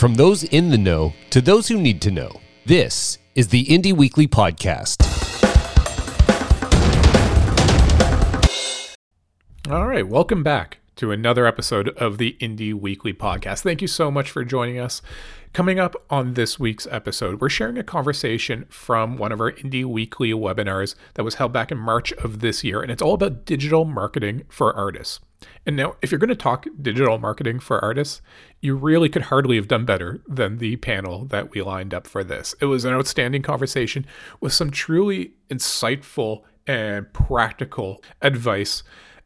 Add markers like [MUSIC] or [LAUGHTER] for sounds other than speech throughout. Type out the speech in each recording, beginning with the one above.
From those in the know to those who need to know, this is the Indie Weekly Podcast. All right, welcome back to another episode of the Indie Weekly Podcast. Thank you so much for joining us. Coming up on this week's episode, we're sharing a conversation from one of our Indie Weekly webinars that was held back in March of this year, and it's all about digital marketing for artists. And now, if you're going to talk digital marketing for artists, you really could hardly have done better than the panel that we lined up for this. It was an outstanding conversation with some truly insightful and practical advice,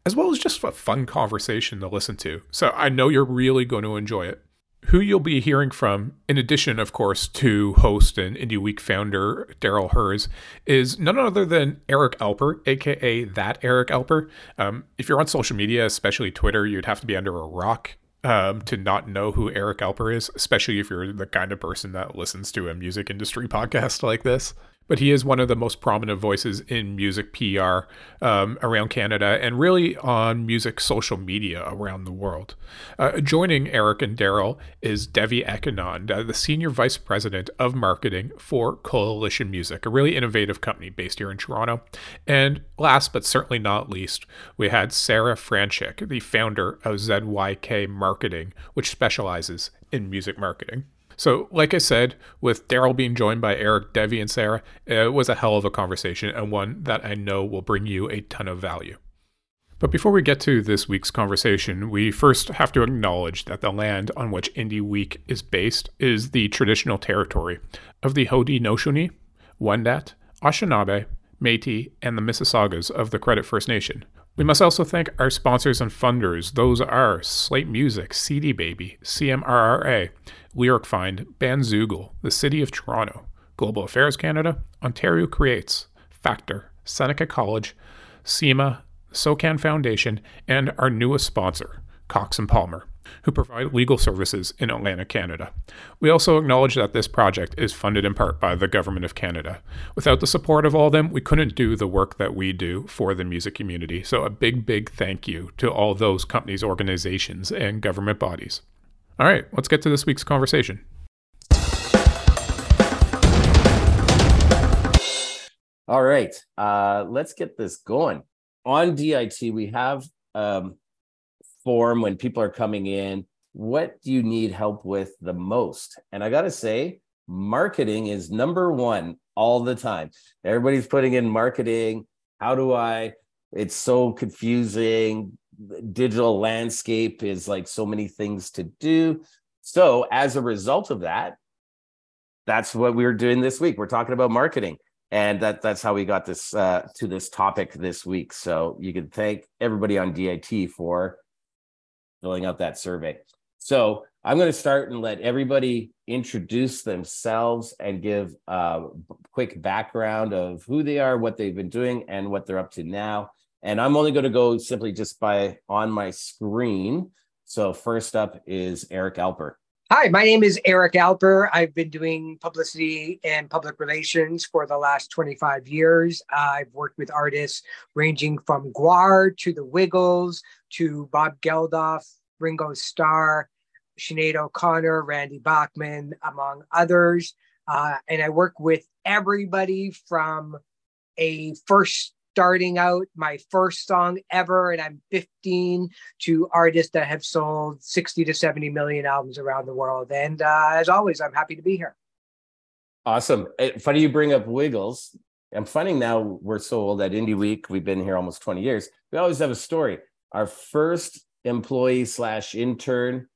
as well as just a fun conversation to listen to. So I know you're really going to enjoy it who you'll be hearing from, in addition, of course, to host and Indie Week founder Darryl Hurs, is none other than Eric Alper, aka that Eric Alper. Um, if you're on social media, especially Twitter, you'd have to be under a rock um, to not know who Eric Alper is, especially if you're the kind of person that listens to a music industry [LAUGHS] podcast like this but he is one of the most prominent voices in music PR um, around Canada and really on music social media around the world. Uh, joining Eric and Darryl is Devi Ekanand, uh, the Senior Vice President of Marketing for Coalition Music, a really innovative company based here in Toronto. And last but certainly not least, we had Sara Franczyk, the founder of ZYK Marketing, which specializes in music marketing. So, like I said, with Darryl being joined by Eric, Devi, and Sara, it was a hell of a conversation and one that I know will bring you a ton of value. But before we get to this week's conversation, we first have to acknowledge that the land on which Indie Week is based is the traditional territory of the Haudenosaunee, Wendat, Anishinaabe, Métis, and the Mississaugas of the Credit First Nation. We must also thank our sponsors and funders. Those are Slaight Music, CD Baby, CMRRA, LyricFind, Bandzoogle, the City of Toronto, Global Affairs Canada, Ontario Creates, Factor, Seneca College, CIMA, SOCAN Foundation, and our newest sponsor, Cox and Palmer, who provide legal services in Atlantic, Canada. We also acknowledge that this project is funded in part by the Government of Canada. Without the support of all of them, we couldn't do the work that we do for the music community. So, a big, big thank you to all those companies, organizations, and government bodies. All right, let's get to this week's conversation. All right, uh, let's get this going. On DIT, we have um, form when people are coming in. What do you need help with the most? And I got to say, marketing is number one all the time. Everybody's putting in marketing. How do I? It's so confusing digital landscape is like so many things to do. So, as a result of that, that's what we are doing this week. We're talking about marketing, and that that's how we got this uh, to this topic this week. So, you can thank everybody on DIT for filling out that survey. So, I'm going to start and let everybody introduce themselves and give a quick background of who they are, what they've been doing, and what they're up to now. And I'm only going to go simply just by on my screen. So first up is Eric Alper. Hi, my name is Eric Alper. I've been doing publicity and public relations for the last 25 years. I've worked with artists ranging from GWAR to the Wiggles to Bob Geldof, Ringo Starr, Sinead O'Connor, Randy Bachman, among others. Uh, and I work with everybody from a first starting out my first song ever and i'm 15 to artists that have sold 60 to 70 million albums around the world. And uh, as always i'm happy to be here. Awesome. Funny you bring up wiggles. I'm finding now we're so old at indie week we've been here almost 20 years. We always have a story. Our first employee slash intern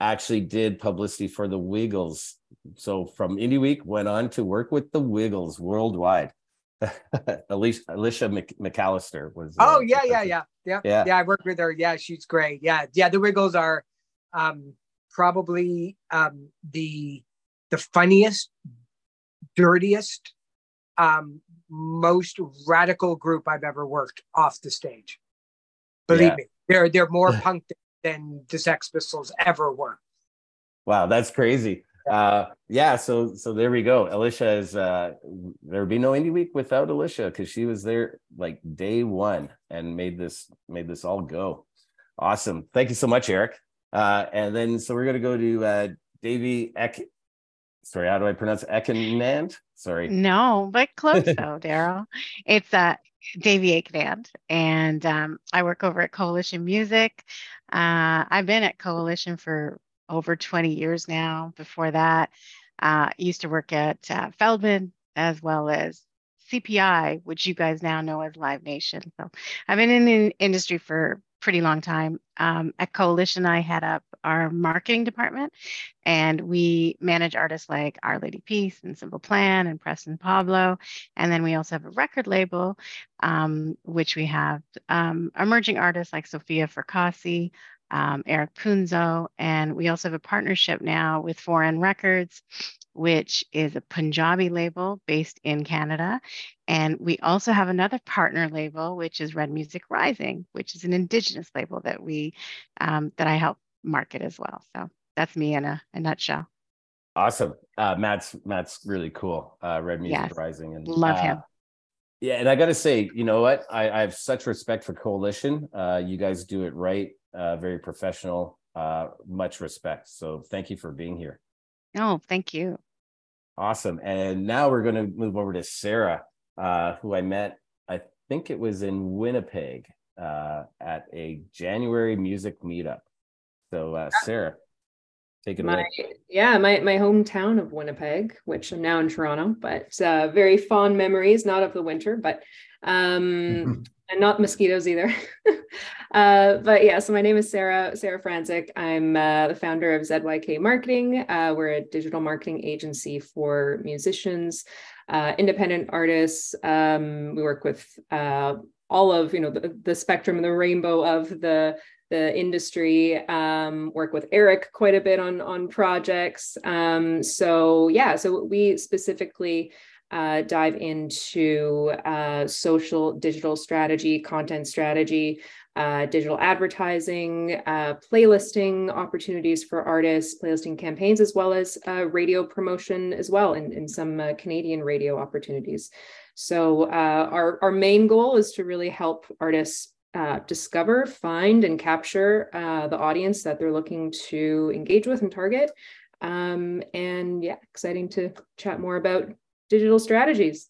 actually did publicity for the wiggles. So from indie week went on to work with the wiggles worldwide [LAUGHS] Alicia, Alicia McAllister was. Uh, oh yeah, yeah, yeah, yeah, yeah, yeah. I worked with her. Yeah, she's great. Yeah, yeah. The Wiggles are um, probably um, the the funniest, dirtiest, um, most radical group I've ever worked off the stage. Believe yeah. me, they're they're more [LAUGHS] punk than the Sex Pistols ever were. Wow, that's crazy uh yeah so so there we go alicia is uh there would be no indie week without alicia because she was there like day one and made this made this all go awesome thank you so much eric uh and then so we're to go to uh Devi Ek. Sorry, how do I pronounce Ekanand? Sorry. No, but close though, Darryl. It's uh, Devi Ekanand, and um, I work over at Coalition Music. Uh, I've been at Coalition for over 20 years now. Before that, uh, used to work at uh, Feldman as well as CPI, which you guys now know as Live Nation. So I've been in the industry for pretty long time. Um, at Coalition, I head up our marketing department, and we manage artists like Our Lady Peace and Simple Plan and Preston Pablo. And then we also have a record label, um, which we have um, emerging artists like Sophia Fracassi, um, Eric Punzo, and we also have a partnership now with Foreign Records, which is a Punjabi label based in Canada. And we also have another partner label, which is Red Music Rising, which is an Indigenous label that we um, that I help market as well. So that's me in a, a nutshell. Awesome, uh, Matt's Matt's really cool. Uh, Red Music Yes. Rising, and Love uh, him. Yeah, and I got to say, you know what? I, I have such respect for Coalition. Uh, you guys do it right, uh, very professional. Uh, much respect. So thank you for being here. Oh, thank you. Awesome. And now we're going to move over to Sara, uh, who I met, I think it was in Winnipeg uh, at a January music meetup. So, uh, Sara, take it my away. yeah my my hometown of winnipeg which i'm now in toronto but uh, very fond memories not of the winter but um [LAUGHS] and not mosquitoes either. [LAUGHS] Uh but yeah so my name is sara sara franczyk i'm uh, the founder of zyk marketing uh, we're a digital marketing agency for musicians uh, independent artists. Um we work with uh all of you know the, the spectrum and the rainbow of the the industry um, work with eric quite a bit on on projects. Um, so yeah so we specifically uh, dive into uh, social digital strategy content strategy uh, digital advertising uh, playlisting opportunities for artists playlisting campaigns as well as uh, radio promotion as well in, in some uh, canadian radio opportunities. So our, our main goal is to really help artists uh, discover, find, and capture uh, the audience that they're looking to engage with and target. Um, and yeah, exciting to chat more about digital strategies.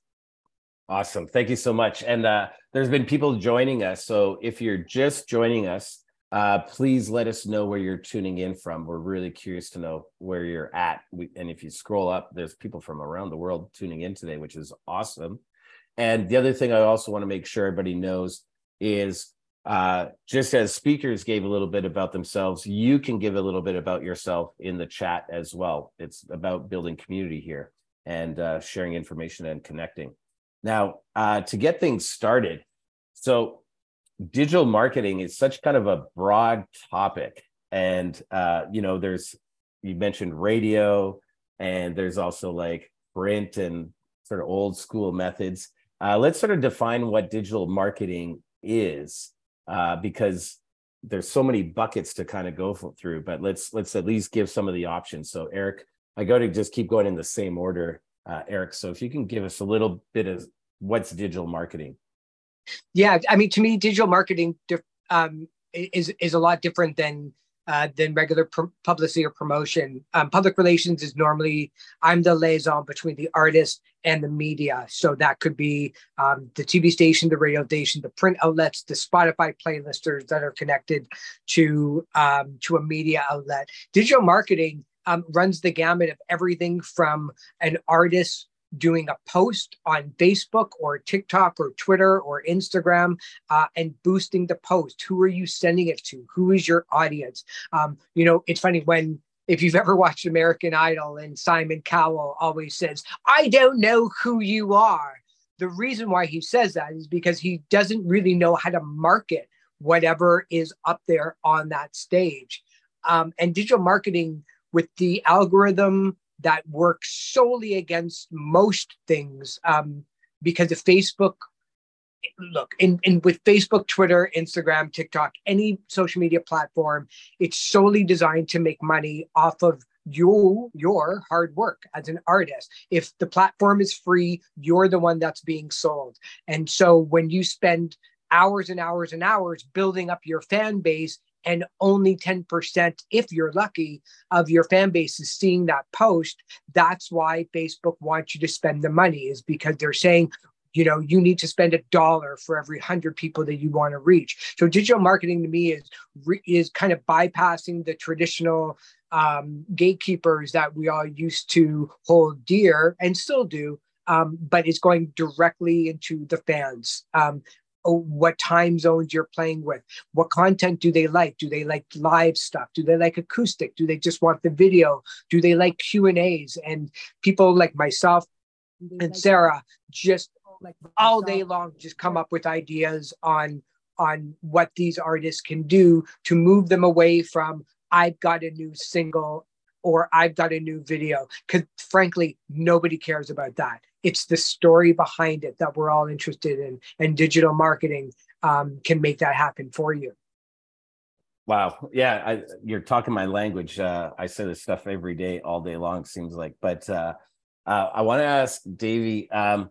Awesome. Thank you so much. And uh, there's been people joining us. So if you're just joining us, uh, please let us know where you're tuning in from. We're really curious to know where you're at. We, and if you scroll up, there's people from around the world tuning in today, which is awesome. And the other thing I also want to make sure everybody knows is uh, just as speakers gave a little bit about themselves, you can give a little bit about yourself in the chat as well. It's about building community here and uh, sharing information and connecting. Now, uh, to get things started, so digital marketing is such kind of a broad topic, and uh, you know, there's you mentioned radio, and there's also like print and sort of old school methods. Uh, let's sort of define what digital marketing is, uh, because there's so many buckets to kind of go through. But let's let's at least give some of the options. So, Eric, I go to just keep going in the same order, uh, Eric. So, if you can give us a little bit of what's digital marketing. Yeah, I mean, to me, digital marketing um, is is a lot different than uh, than regular pr- publicity or promotion. Um, public relations is normally I'm the liaison between the artist and the media, so that could be um, the TV station, the radio station, the print outlets, the Spotify playlisters that are connected to um, to a media outlet. Digital marketing um, runs the gamut of everything from an artist doing a post on Facebook or TikTok or Twitter or Instagram uh, and boosting the post. Who are you sending it to? Who is your audience? Um, you know, it's funny when if you've ever watched American Idol and Simon Cowell always says, I don't know who you are. The reason why he says that is because he doesn't really know how to market whatever is up there on that stage. Um, and digital marketing with the algorithm that works solely against most things um, because of Facebook. Look, in, in with Facebook, Twitter, Instagram, TikTok, any social media platform, it's solely designed to make money off of you your hard work as an artist if the platform is free you're the one that's being sold and so when you spend hours and hours and hours building up your fan base and only 10%, if you're lucky, of your fan base is seeing that post, that's why Facebook wants you to spend the money, is because they're saying, you know, you need to spend a dollar for every hundred people that you want to reach. So digital marketing to me is is kind of bypassing the traditional um, gatekeepers that we all used to hold dear and still do, um, but it's going directly into the fans. Um, Oh, what time zones you're playing with, what content do they like? Do they like live stuff? Do they like acoustic? Do they just want the video? Do they like Q and A's? And people like myself and Sara just like all day long just come up with ideas on on what these artists can do to move them away from I've got a new single or I've got a new video. Because frankly, nobody cares about that. It's the story behind it that we're all interested in, and digital marketing um, can make that happen for you. Wow. Yeah, I, you're talking my language. Uh, I say this stuff every day, all day long, seems like. But uh, uh, I want to ask Devi, um,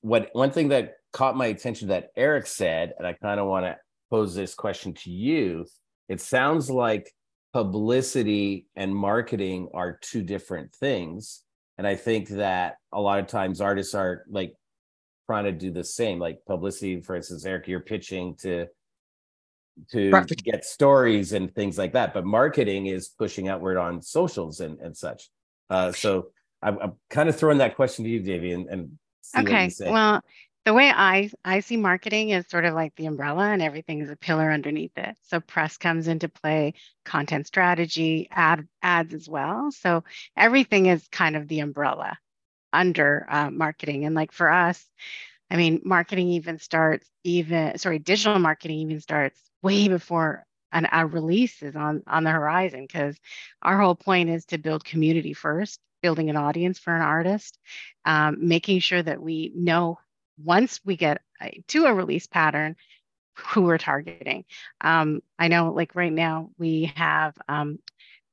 what one thing that caught my attention that Eric said, and I kind of want to pose this question to you. It sounds like publicity and marketing are two different things. And I think that a lot of times artists are like trying to do the same, like publicity, for instance, Eric, you're pitching to to get stories and things like that. But marketing is pushing outward on socials and, and such. Uh, so I'm, I'm kind of throwing that question to you, Devi, and, and okay. Well, the way I I see marketing is sort of like the umbrella and everything is a pillar underneath it. So press comes into play, content strategy, ad ads as well. So everything is kind of the umbrella under uh, marketing. And like for us, I mean, marketing even starts even sorry, digital marketing even starts way before an, a release is on on the horizon because our whole point is to build community first building an audience for an artist, um, making sure that we know once we get to a release pattern who we're targeting. Um, I know, like right now, we have um,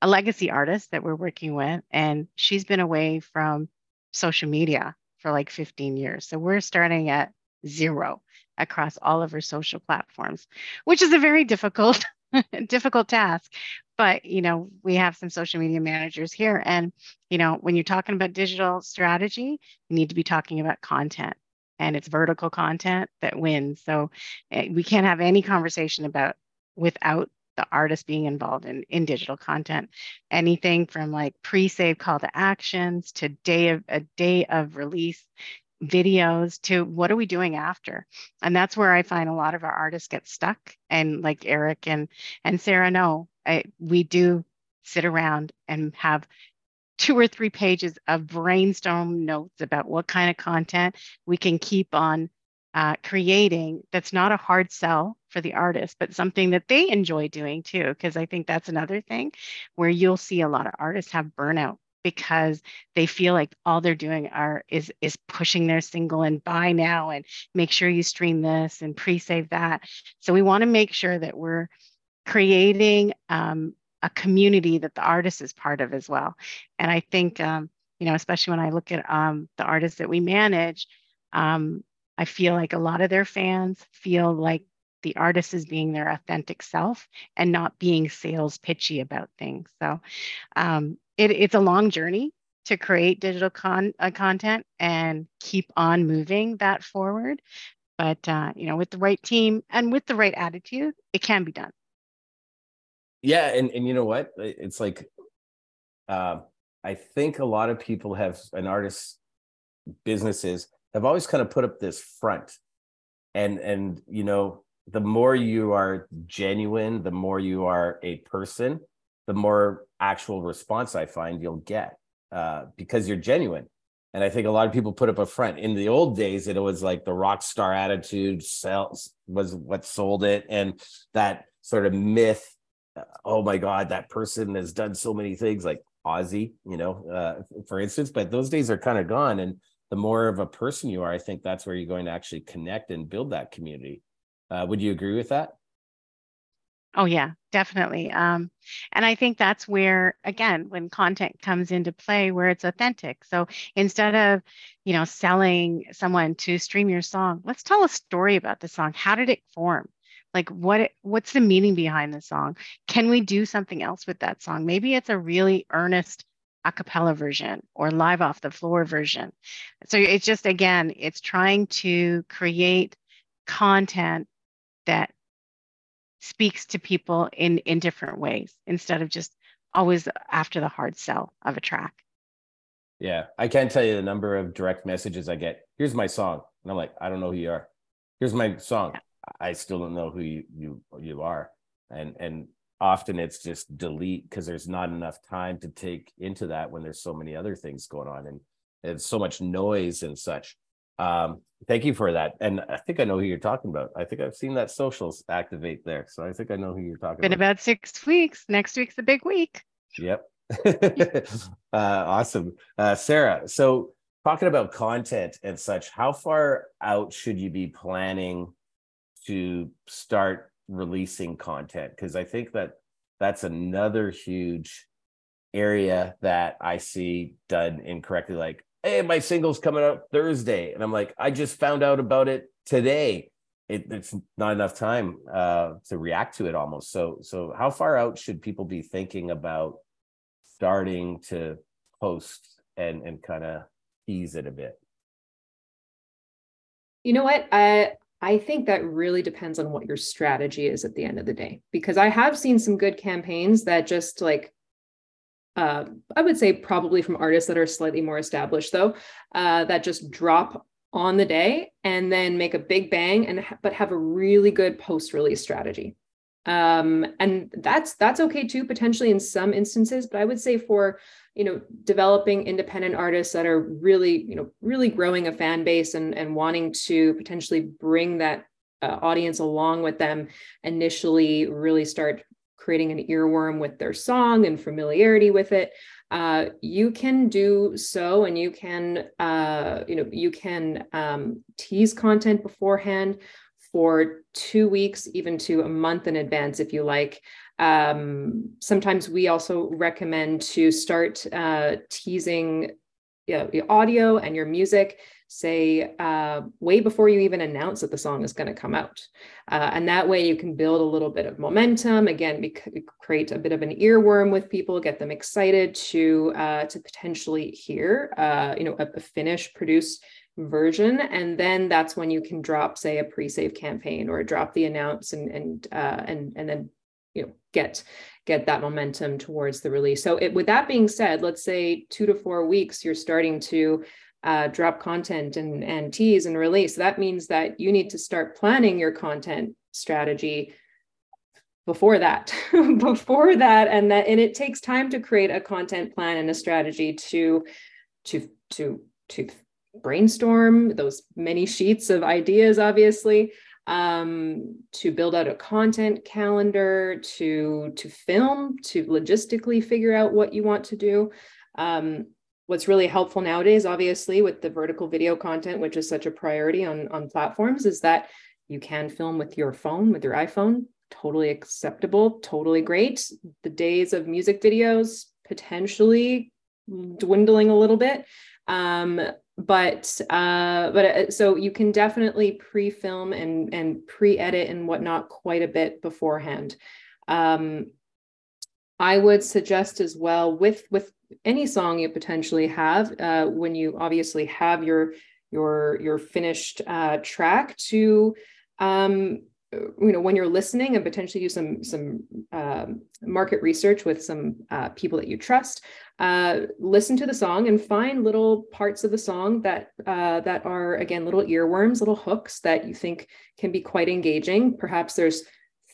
a legacy artist that we're working with, and she's been away from social media for like 15 years. So we're starting at zero across all of her social platforms, which is a very difficult [LAUGHS] difficult task but you know we have some social media managers here and you know when you're talking about digital strategy you need to be talking about content and it's vertical content that wins. So eh, we can't have any conversation about without the artist being involved in, in digital content. Anything from like pre-save call to actions to day of a day of release videos to what are we doing after? And that's where i find a lot of our artists get stuck. And like eric and and sarah know I, we do sit around and have two or three pages of brainstorm notes about what kind of content we can keep on uh, creating that's not a hard sell for the artist, but something that they enjoy doing too. Because I think that's another thing where you'll see a lot of artists have burnout because they feel like all they're doing are is is pushing their single and buy now and make sure you stream this and pre-save that. So we want to make sure that we're creating um, a community that the artist is part of as well. And I think um, you know, especially when I look at um, the artists that we manage, um, I feel like a lot of their fans feel like the artist is being their authentic self and not being sales pitchy about things. So um, it, it's a long journey to create digital con- uh, content and keep on moving that forward. But uh, you know, with the right team and with the right attitude, it can be done. Yeah, and and you know what? It's like, uh, I think a lot of people have an artist businesses have always kind of put up this front, and and you know, the more you are genuine, the more you are a person, the more actual response I find you'll get uh, because you're genuine. And I think a lot of people put up a front. In the old days, it was like the rock star attitude sells was what sold it, and that sort of myth. Oh my God, that person has done so many things, like Ozzy, you know, uh, for instance. But those days are kind of gone, and the more of a person you are, I think that's where you're going to actually connect and build that community. Uh, would you agree with that? Oh yeah, definitely. Um, and I think that's where, again, when content comes into play, where it's authentic. So instead of, you know, selling someone to stream your song, let's tell a story about the song. How did it form? Like what what's the meaning behind the song? Can we do something else with that song? Maybe it's a really earnest a cappella version or live off the floor version. So it's just again it's trying to create content that speaks to people in in different ways instead of just always after the hard sell of a track. Yeah i can't tell you the number of direct messages i get. Here's my song. And i'm like i don't know who you are. Here's my song. Yeah. I still don't know who you you you are and and often it's just delete because there's not enough time to take into that when there's so many other things going on and it's so much noise and such um, thank you for that. And I think I know who you're talking about. I think I've seen that socials activate there. So I think I know who you're talking Been about. about six weeks. Next week's the big week. Yep. [LAUGHS] uh, awesome. Uh, Sarah, so talking about content and such, how far out should you be planning to start releasing content? Because I think that that's another huge area that I see done incorrectly. Like, hey, my single's coming out Thursday. And I'm like, I just found out about it today. It, it's not enough time uh, to react to it almost. So, so how far out should people be thinking about starting to post and and kind of ease it a bit? You know what? I I think that really depends on what your strategy is at the end of the day. Because I have seen some good campaigns that just like uh, I would say probably from artists that are slightly more established, though, uh, that just drop on the day and then make a big bang and but have a really good post release strategy. Um, and that's that's okay too, potentially in some instances. But I would say for you know developing independent artists that are really you know really growing a fan base and and wanting to potentially bring that uh, audience along with them initially really start creating an earworm with their song and familiarity with it uh, you can do so and you can uh, you know you can um, tease content beforehand for two weeks even to a month in advance if you like um, sometimes we also recommend to start uh, teasing you know, your audio and your music say uh, way before you even announce that the song is going to come out. Uh, and that way you can build a little bit of momentum. Again, create a bit of an earworm with people, get them excited to uh, to potentially hear, uh, you know, a, a finished produced version. And then that's when you can drop, say, a pre-save campaign or drop the announce and and uh, and and then you know get get that momentum towards the release. So it, with that being said, let's say two to four weeks, you're starting to uh, drop content and, and tease and release. That means that you need to start planning your content strategy before that [LAUGHS] before that and that and it takes time to create a content plan and a strategy to to to to brainstorm those many sheets of ideas obviously um, to build out a content calendar to to film to logistically figure out what you want to do. Um, what's really helpful nowadays obviously with the vertical video content which is such a priority on on platforms is that you can film with your phone with your iphone. Totally acceptable totally great. The days of music videos potentially dwindling a little bit. Um, but uh, but uh, so you can definitely pre-film and and pre-edit and whatnot quite a bit beforehand. Um, i would suggest as well with with any song you potentially have uh, when you obviously have your your your finished uh, track to um, you know when you're listening and potentially do some some um, market research with some uh, people that you trust uh, listen to the song and find little parts of the song that uh, that are again little earworms little hooks that you think can be quite engaging. Perhaps there's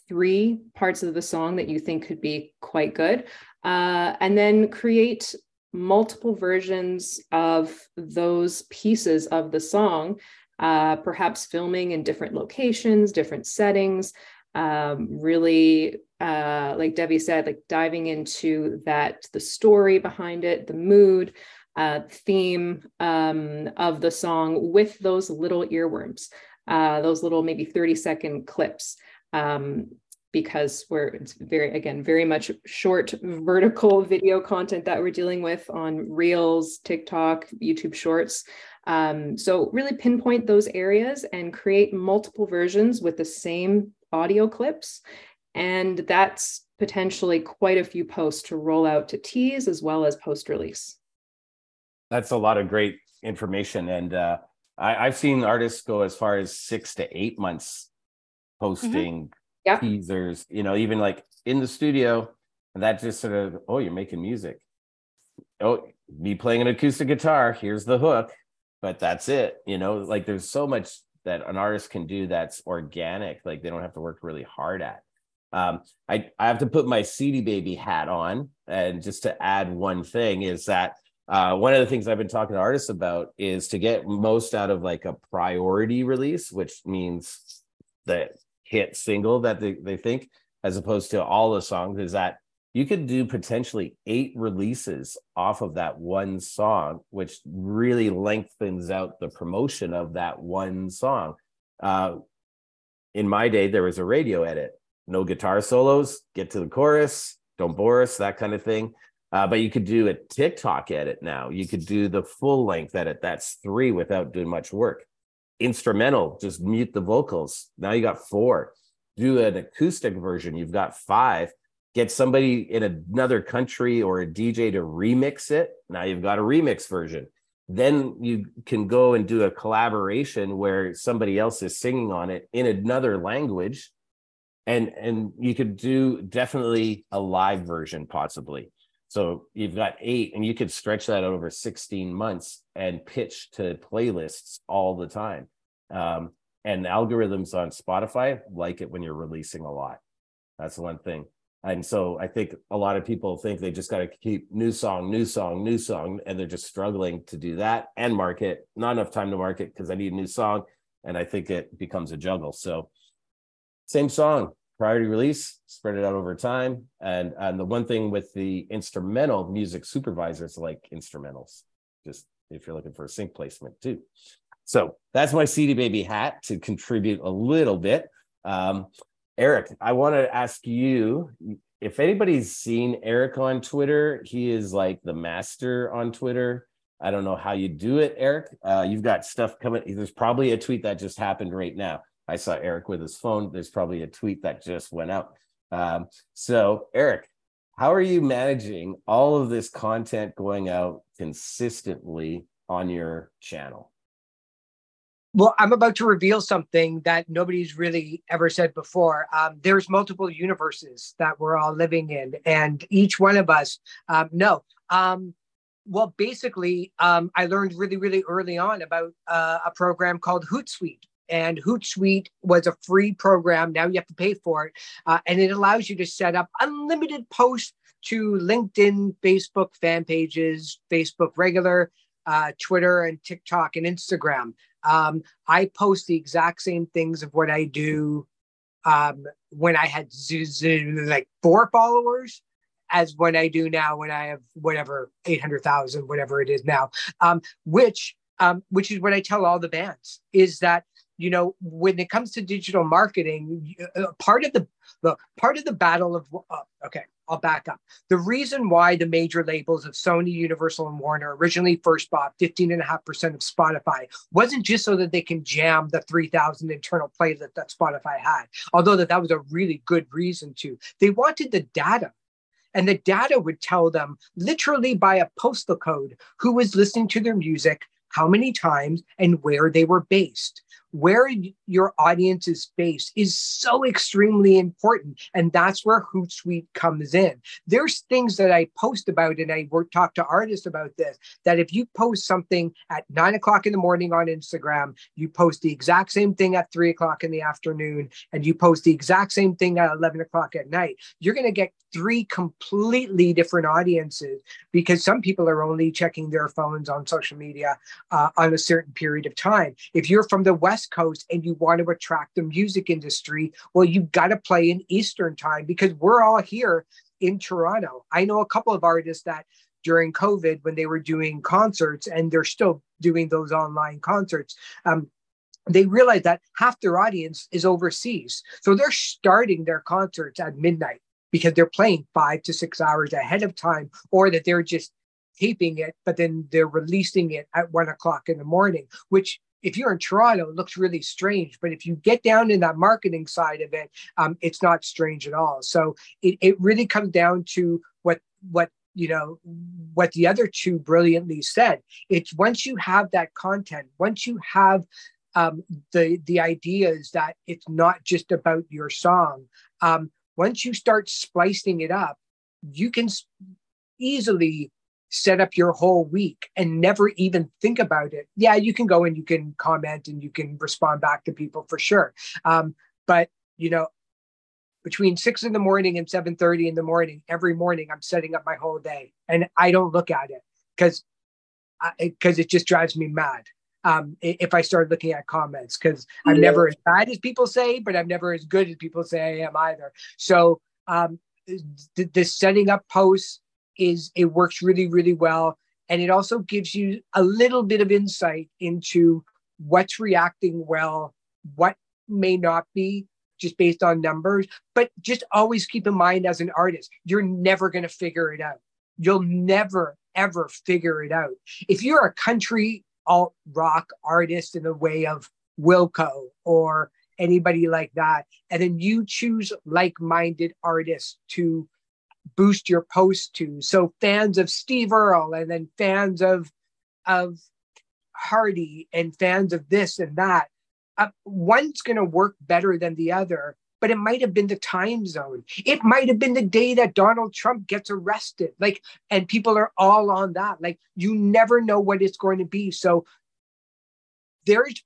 three parts of the song that you think could be quite good. Uh, and then create multiple versions of those pieces of the song, uh, perhaps filming in different locations, different settings, um, really, uh, like Devi said, like diving into that, the story behind it, the mood, uh, theme um, of the song with those little earworms, uh, those little maybe 30 second clips. Um, because we're it's very again very much short vertical [LAUGHS] video content that we're dealing with on reels tiktok youtube shorts um, so really pinpoint those areas and create multiple versions with the same audio clips. And that's potentially quite a few posts to roll out to tease as well as post release. That's a lot of great information. And uh, I, have seen artists go as far as six to eight months posting mm-hmm. Yeah. teasers, you know, even like in the studio. And that just sort of, oh, you're making music. Oh, me playing an acoustic guitar, here's the hook, but that's it. You know, like there's so much that an artist can do that's organic, like they don't have to work really hard at. Um, I, I have to put my CD baby hat on. And just to add one thing is that uh, one of the things I've been talking to artists about is to get most out of like a priority release, which means the hit single that they, they think, as opposed to all the songs, is that you could do potentially eight releases off of that one song, which really lengthens out the promotion of that one song. Uh, in my day, there was a radio edit no guitar solos, get to the chorus, don't bore us, that kind of thing. Uh, but you could do a TikTok edit now. You could do the full length edit. That's three without doing much work. Instrumental, just mute the vocals. Now you got four. Do an acoustic version. You've got five. Get somebody in another country or a DJ to remix it. Now you've got a remix version. Then you can go and do a collaboration where somebody else is singing on it in another language and and you could do definitely a live version possibly so you've got eight and you could stretch that out over 16 months and pitch to playlists all the time. Um, and algorithms on spotify like it when you're releasing a lot. That's one thing. And so i think a lot of people think they just got to keep new song new song new song and they're just struggling to do that and market. Not enough time to market because i need a new song and i think it becomes a juggle. So same song priority release, spread it out over time. And and the one thing with the instrumental music supervisors like instrumentals, just if you're looking for a sync placement too. So that's my CD Baby hat to contribute a little bit. Um, Eric, I want to ask you if anybody's seen Eric on Twitter, he is like the master on Twitter. I don't know how you do it, Eric. Uh, you've got stuff coming. There's probably a tweet that just happened right now. I saw Eric with his phone. There's probably a tweet that just went out. Um, so, Eric, how are you managing all of this content going out consistently on your channel? Well, I'm about to reveal something that nobody's really ever said before. Um, there's multiple universes that we're all living in, and each one of us um, know. Um, well, basically, um, I learned really, really early on about uh, a program called Hootsuite, and Hootsuite was a free program. Now you have to pay for it. Uh, and it allows you to set up unlimited posts to LinkedIn, Facebook fan pages, Facebook regular, uh, Twitter, and TikTok and Instagram. Um, I post the exact same things of what I do um, when I had z- z- like four followers as when I do now when I have whatever 800,000, whatever it is now, um, which um, which is what I tell all the bands is that you know when it comes to digital marketing uh, part of the, the part of the battle of uh, okay i'll back up. The reason why the major labels of sony universal and warner originally first bought 15.5% of spotify wasn't just so that they can jam the 3000 internal playlist that spotify had although that, that was a really good reason to. They wanted the data and the data would tell them literally by a postal code who was listening to their music how many times and where they were based where your audience is based is so extremely important. And that's where Hootsuite comes in. There's things that I post about, and I work, talk to artists about this, that if you post something at nine o'clock in the morning on Instagram, you post the exact same thing at three o'clock in the afternoon, and you post the exact same thing at 11 o'clock at night, you're going to get three completely different audiences because some people are only checking their phones on social media uh, on a certain period of time. If you're from the West West Coast and you want to attract the music industry, well, you've got to play in Eastern time because we're all here in Toronto. I know a couple of artists that during COVID, when they were doing concerts, and they're still doing those online concerts, um, they realized that half their audience is overseas. So they're starting their concerts at midnight because they're playing five to six hours ahead of time, or that they're just taping it, but then they're releasing it at one o'clock in the morning, which if you're in Toronto, it looks really strange. But if you get down in that marketing side of it, um, it's not strange at all. So it, it really comes down to what what you know what the other two brilliantly said. It's once you have that content, once you have um, the the ideas that it's not just about your song. Um, once you start splicing it up, you can easily set up your whole week and never even think about it. Yeah, you can go and you can comment and you can respond back to people for sure. Um, but you know, between six in the morning and seven thirty in the morning, every morning I'm setting up my whole day, and I don't look at it because because it just drives me mad. Um, if I start looking at comments, because I'm never as bad as people say, but I'm never as good as people say I am either. So um, the, the setting up posts is it works really, really well. And it also gives you a little bit of insight into what's reacting well, what may not be just based on numbers. But just always keep in mind as an artist, you're never going to figure it out. You'll never, ever figure it out. If you're a country alt rock artist in the way of Wilco or anybody like that, and then you choose like minded artists to boost your post to. So fans of Steve Earle and then fans of of Hardy and fans of this and that. Uh, one's going to work better than the other, but it might have been the time zone. It might have been the day that Donald Trump gets arrested. Like, and people are all on that. Like, you never know what it's going to be. So there's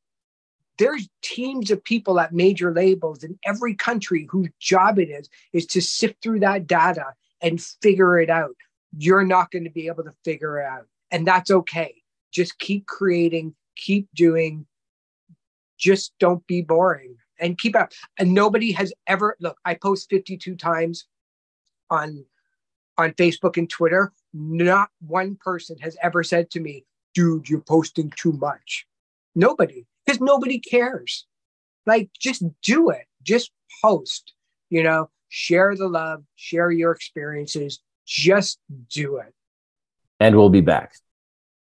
there's teams of people at major labels in every country whose job it is is to sift through that data and figure it out. You're not going to be able to figure it out. And that's okay. Just keep creating, keep doing. Just don't be boring and keep up. And nobody has ever look, I post 52 times on on Facebook and Twitter. Not one person has ever said to me, dude, you're posting too much. Nobody, because nobody cares. Like, just do it. Just post, you know, share the love, share your experiences, just do it. And we'll be back.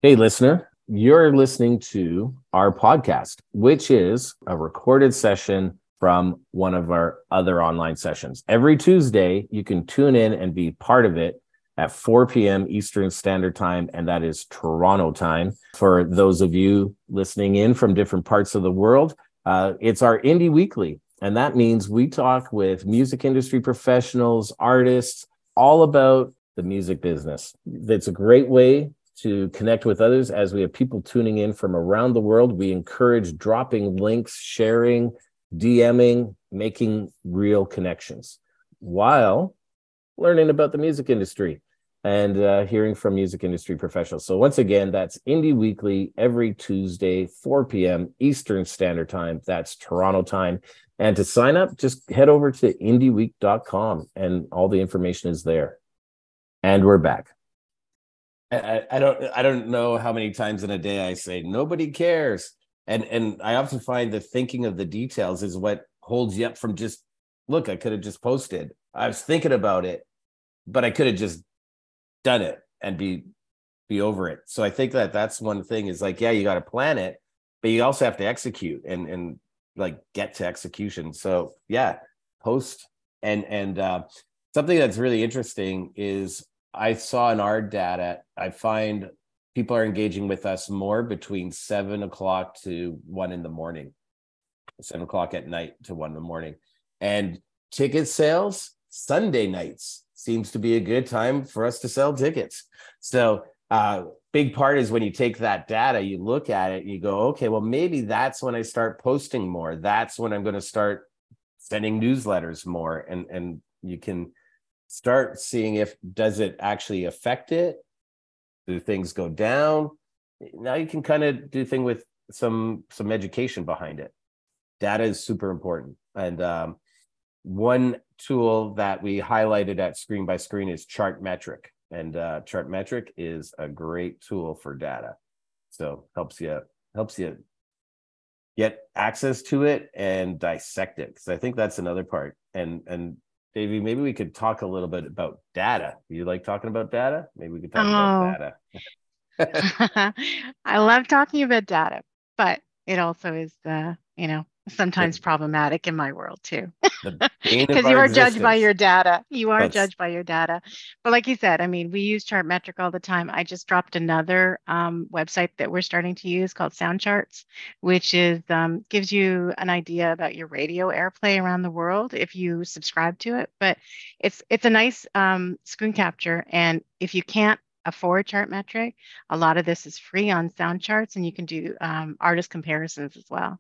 Hey, listener, you're listening to our podcast, which is a recorded session from one of our other online sessions. Every Tuesday, you can tune in and be part of it at 4 p.m. Eastern Standard Time, and that is Toronto time. For those of you listening in from different parts of the world, uh, it's our Indie Weekly. And that means we talk with music industry professionals, artists, all about the music business. It's a great way to connect with others as we have people tuning in from around the world. We encourage dropping links, sharing, DMing, making real connections while learning about the music industry and uh, hearing from music industry professionals. So, once again, that's Indie Weekly every Tuesday, 4 p.m. Eastern Standard Time. That's Toronto time. And to sign up, just head over to indieweek.com and all the information is there. And we're back. I, I don't I don't know how many times in a day I say nobody cares. And and I often find the thinking of the details is what holds you up from just look, I could have just posted. I was thinking about it, but I could have just done it and be be over it. So I think that that's one thing is like, yeah, you got to plan it, but you also have to execute and and like get to execution. So yeah, post and and uh, something that's really interesting is I saw in our data, I find people are engaging with us more between seven o'clock to one in the morning, seven o'clock at night to one in the morning, and ticket sales Sunday nights seems to be a good time for us to sell tickets. So uh, big part is when you take that data, you look at it, you go, okay, well, maybe that's when I start posting more. That's when I'm going to start sending newsletters more. And, and you can start seeing if does it actually affect it? Do things go down? Now you can kind of do thing with some some education behind it. Data is super important. And um, one tool that we highlighted at Screen by Screen is Chartmetric and uh, Chartmetric is a great tool for data. So helps you helps you get access to it and dissect it because i think that's another part. And and devi maybe we could talk a little bit about data. You like talking about data? Maybe we could talk oh. about data. [LAUGHS] I love talking about data but it also is the you know sometimes problematic in my world too. The [LAUGHS] because you are judged by your data. You are That's- judged by your data. But like you said i mean we use chartmetric all the time. I just dropped another um, website that we're starting to use called soundcharts which is um, gives you an idea about your radio airplay around the world if you subscribe to it. But it's it's a nice um, screen capture. And if you can't afford chartmetric a lot of this is free on soundcharts and you can do um, artist comparisons as well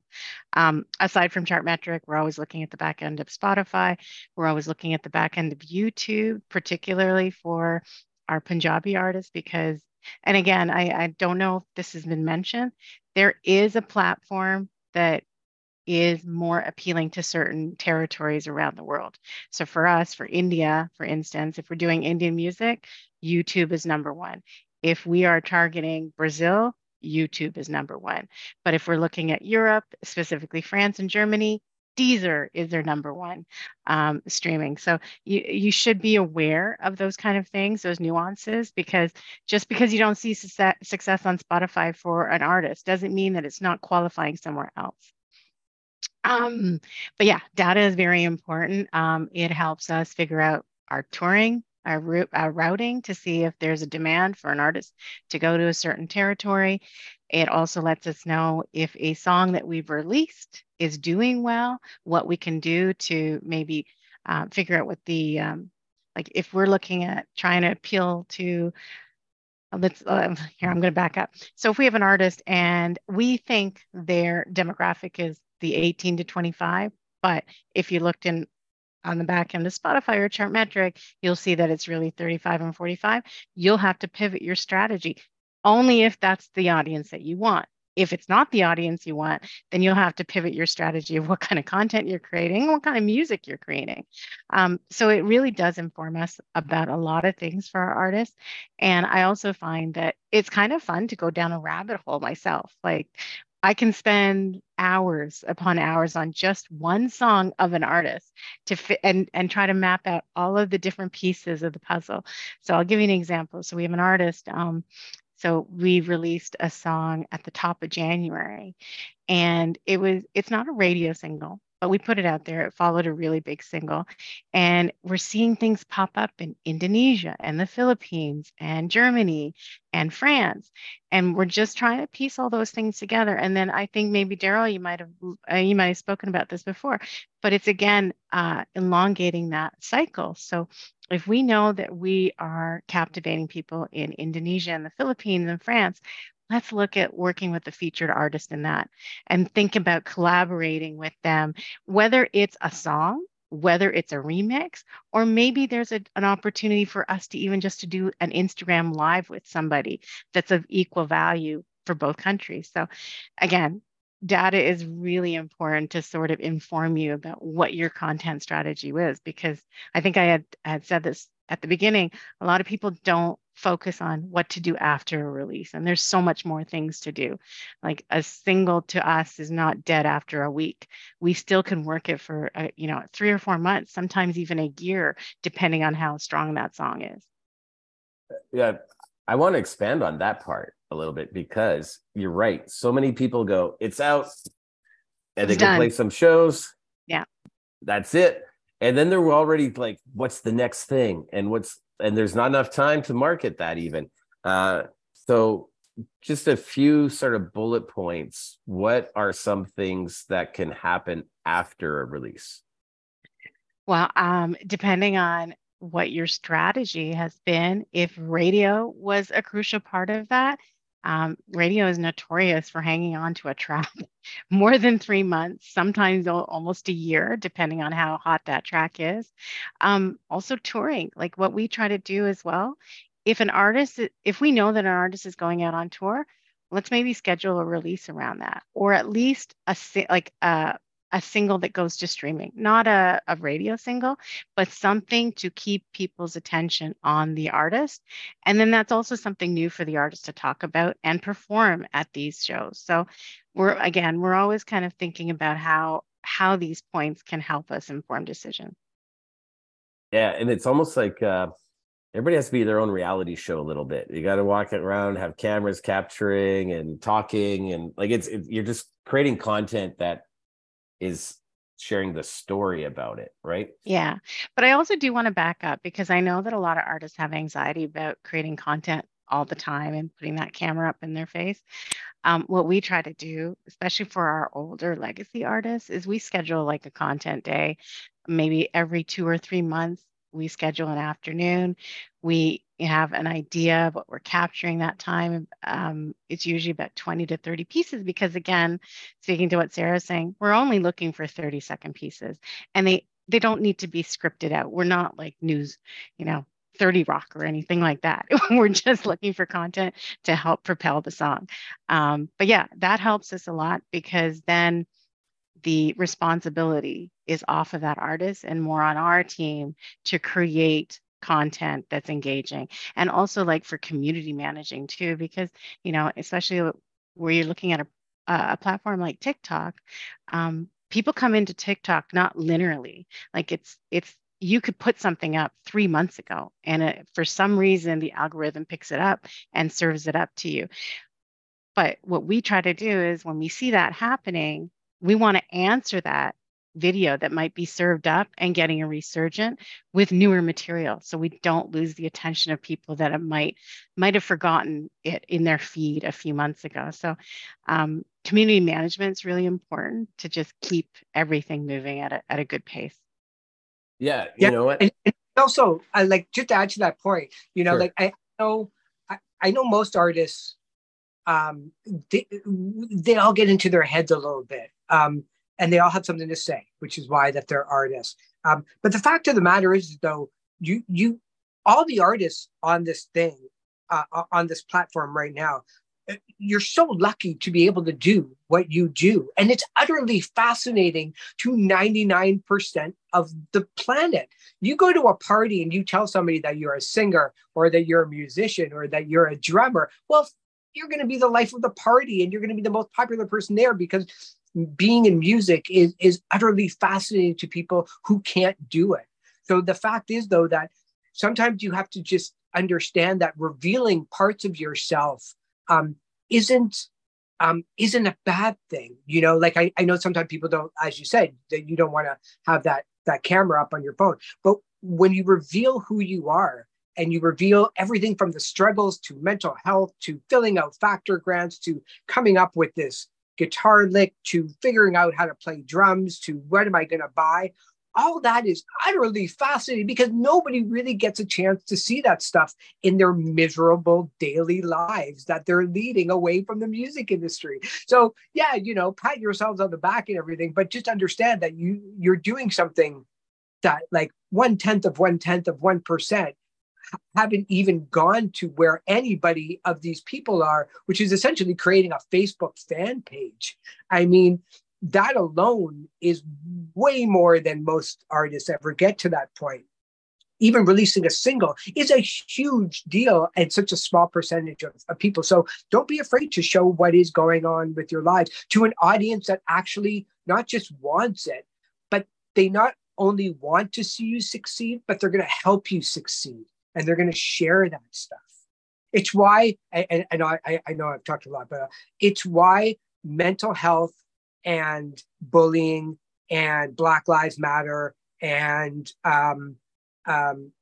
um, aside from Chartmetric, we're always looking at the back end of Spotify. We're always looking at the back end of YouTube, particularly for our Punjabi artists, because, and again, I, I don't know if this has been mentioned, there is a platform that is more appealing to certain territories around the world. So for us, for India, for instance, if we're doing Indian music, YouTube is number one. If we are targeting Brazil, YouTube is number one. But if we're looking at Europe, specifically France and Germany, Deezer is their number one um, streaming. So you you should be aware of those kind of things, those nuances, because just because you don't see success, on Spotify for an artist doesn't mean that it's not qualifying somewhere else. Um, but yeah, data is very important. Um, it helps us figure out our touring, our, route, our routing to see if there's a demand for an artist to go to a certain territory. It also lets us know if a song that we've released is doing well, what we can do to maybe uh, figure out what the, um, like if we're looking at trying to appeal to let's uh, here i'm going to back up so if we have an artist and we think their demographic is the 18 to 25 but if you looked in on the back end of spotify or chartmetric you'll see that it's really 35 and 45 you'll have to pivot your strategy only if that's the audience that you want. If it's not the audience you want then you'll have to pivot your strategy of what kind of content you're creating what kind of music you're creating. Um, so it really does inform us about a lot of things for our artists. And I also find that it's kind of fun to go down a rabbit hole myself. Like I can spend hours upon hours on just one song of an artist to fit and, and try to map out all of the different pieces of the puzzle. So I'll give you an example. So we have an artist. Um, so we released a song at the top of January and it was it's not a radio single but we put it out there. It followed a really big single. And we're seeing things pop up in Indonesia and the Philippines and Germany and France. And we're just trying to piece all those things together. And then I think maybe Darryl, you might have uh, you might have spoken about this before, but it's again uh, elongating that cycle. So if we know that we are captivating people in Indonesia and the Philippines and France, let's look at working with the featured artist in that and think about collaborating with them, whether it's a song, whether it's a remix, or maybe there's a, an opportunity for us to even just to do an Instagram live with somebody that's of equal value for both countries. So again, data is really important to sort of inform you about what your content strategy is because I think I had, I had said this at the beginning, a lot of people don't focus on what to do after a release. And there's so much more things to do. Like a single to us is not dead after a week. We still can work it for, uh, you know, three or four months, sometimes even a year, depending on how strong that song is. Yeah, I want to expand on that part a little bit because you're right. So many people go, it's out, and It's they done. play some shows. Yeah. That's it. And then they're already like, what's the next thing? And what's and there's not enough time to market that even. Uh, so just a few sort of bullet points. What are some things that can happen after a release? Well, um, depending on what your strategy has been, if radio was a crucial part of that, um, radio is notorious for hanging on to a track [LAUGHS] more than three months, sometimes almost a year, depending on how hot that track is. Um, also, touring, like what we try to do as well. If an artist, if we know that an artist is going out on tour, let's maybe schedule a release around that, or at least a like a a single that goes to streaming, not a, a radio single, but something to keep people's attention on the artist. And then that's also something new for the artist to talk about and perform at these shows. So we're again, we're always kind of thinking about how how these points can help us inform decisions. Yeah, and it's almost like uh, everybody has to be their own reality show a little bit. You got to walk around, have cameras capturing and talking, and like it's it, you're just creating content that is sharing the story about it, right? Yeah. But I also do want to back up because I know that a lot of artists have anxiety about creating content all the time and putting that camera up in their face. Um, what we try to do, especially for our older legacy artists, is we schedule like a content day, maybe every two or three months. We schedule an afternoon. We have an idea of what we're capturing that time. Um, it's usually about 20 to 30 pieces because, again, speaking to what Sara's saying, we're only looking for 30 second pieces and they they don't need to be scripted out. We're not like news, you know, 30 Rock or anything like that. [LAUGHS] We're just looking for content to help propel the song. Um, but yeah, that helps us a lot because then the responsibility is off of that artist and more on our team to create content that's engaging. And also like for community managing too because you know especially where you're looking at a, a platform like tiktok um, people come into tiktok not linearly. Like it's it's you could put something up three months ago and it, for some reason the algorithm picks it up and serves it up to you. But what we try to do is when we see that happening we want to answer that video that might be served up and getting a resurgent with newer material so we don't lose the attention of people that might might have forgotten it in their feed a few months ago so um, community management is really important to just keep everything moving at a, at a good pace yeah, you yeah. know what? And, and also, I like just to add to that point. You know, sure. like I know, I, I know most artists, um, they they all get into their heads a little bit, um, and they all have something to say, which is why that they're artists. Um, but the fact of the matter is, though, you you all the artists on this thing, uh, on this platform right now, you're so lucky to be able to do what you do. And it's utterly fascinating to 99% of the planet. You go to a party and you tell somebody that you're a singer or that you're a musician or that you're a drummer. Well, you're going to be the life of the party and you're going to be the most popular person there because being in music is, is utterly fascinating to people who can't do it. So the fact is, though, that sometimes you have to just understand that revealing parts of yourself um, isn't um, isn't a bad thing. You know, like I, I know sometimes people don't, as you said, that you don't want to have that that camera up on your phone. But when you reveal who you are and you reveal everything from the struggles to mental health to filling out factor grants to coming up with this guitar lick to figuring out how to play drums to what am I going to buy, all that is utterly fascinating because nobody really gets a chance to see that stuff in their miserable daily lives that they're leading away from the music industry. So yeah, you know, pat yourselves on the back and everything, but just understand that you you're doing something that like one tenth of one tenth of one percent haven't even gone to where anybody of these people are, which is essentially creating a Facebook fan page. I mean, that alone is way more than most artists ever get to that point. Even releasing a single is a huge deal and such a small percentage of, of people. So don't be afraid to show what is going on with your lives to an audience that actually not just wants it, but they not only want to see you succeed, but they're going to help you succeed and they're going to share that stuff. It's why, and, and I, I know I've talked a lot, but it's why mental health and bullying and Black Lives Matter and um, um,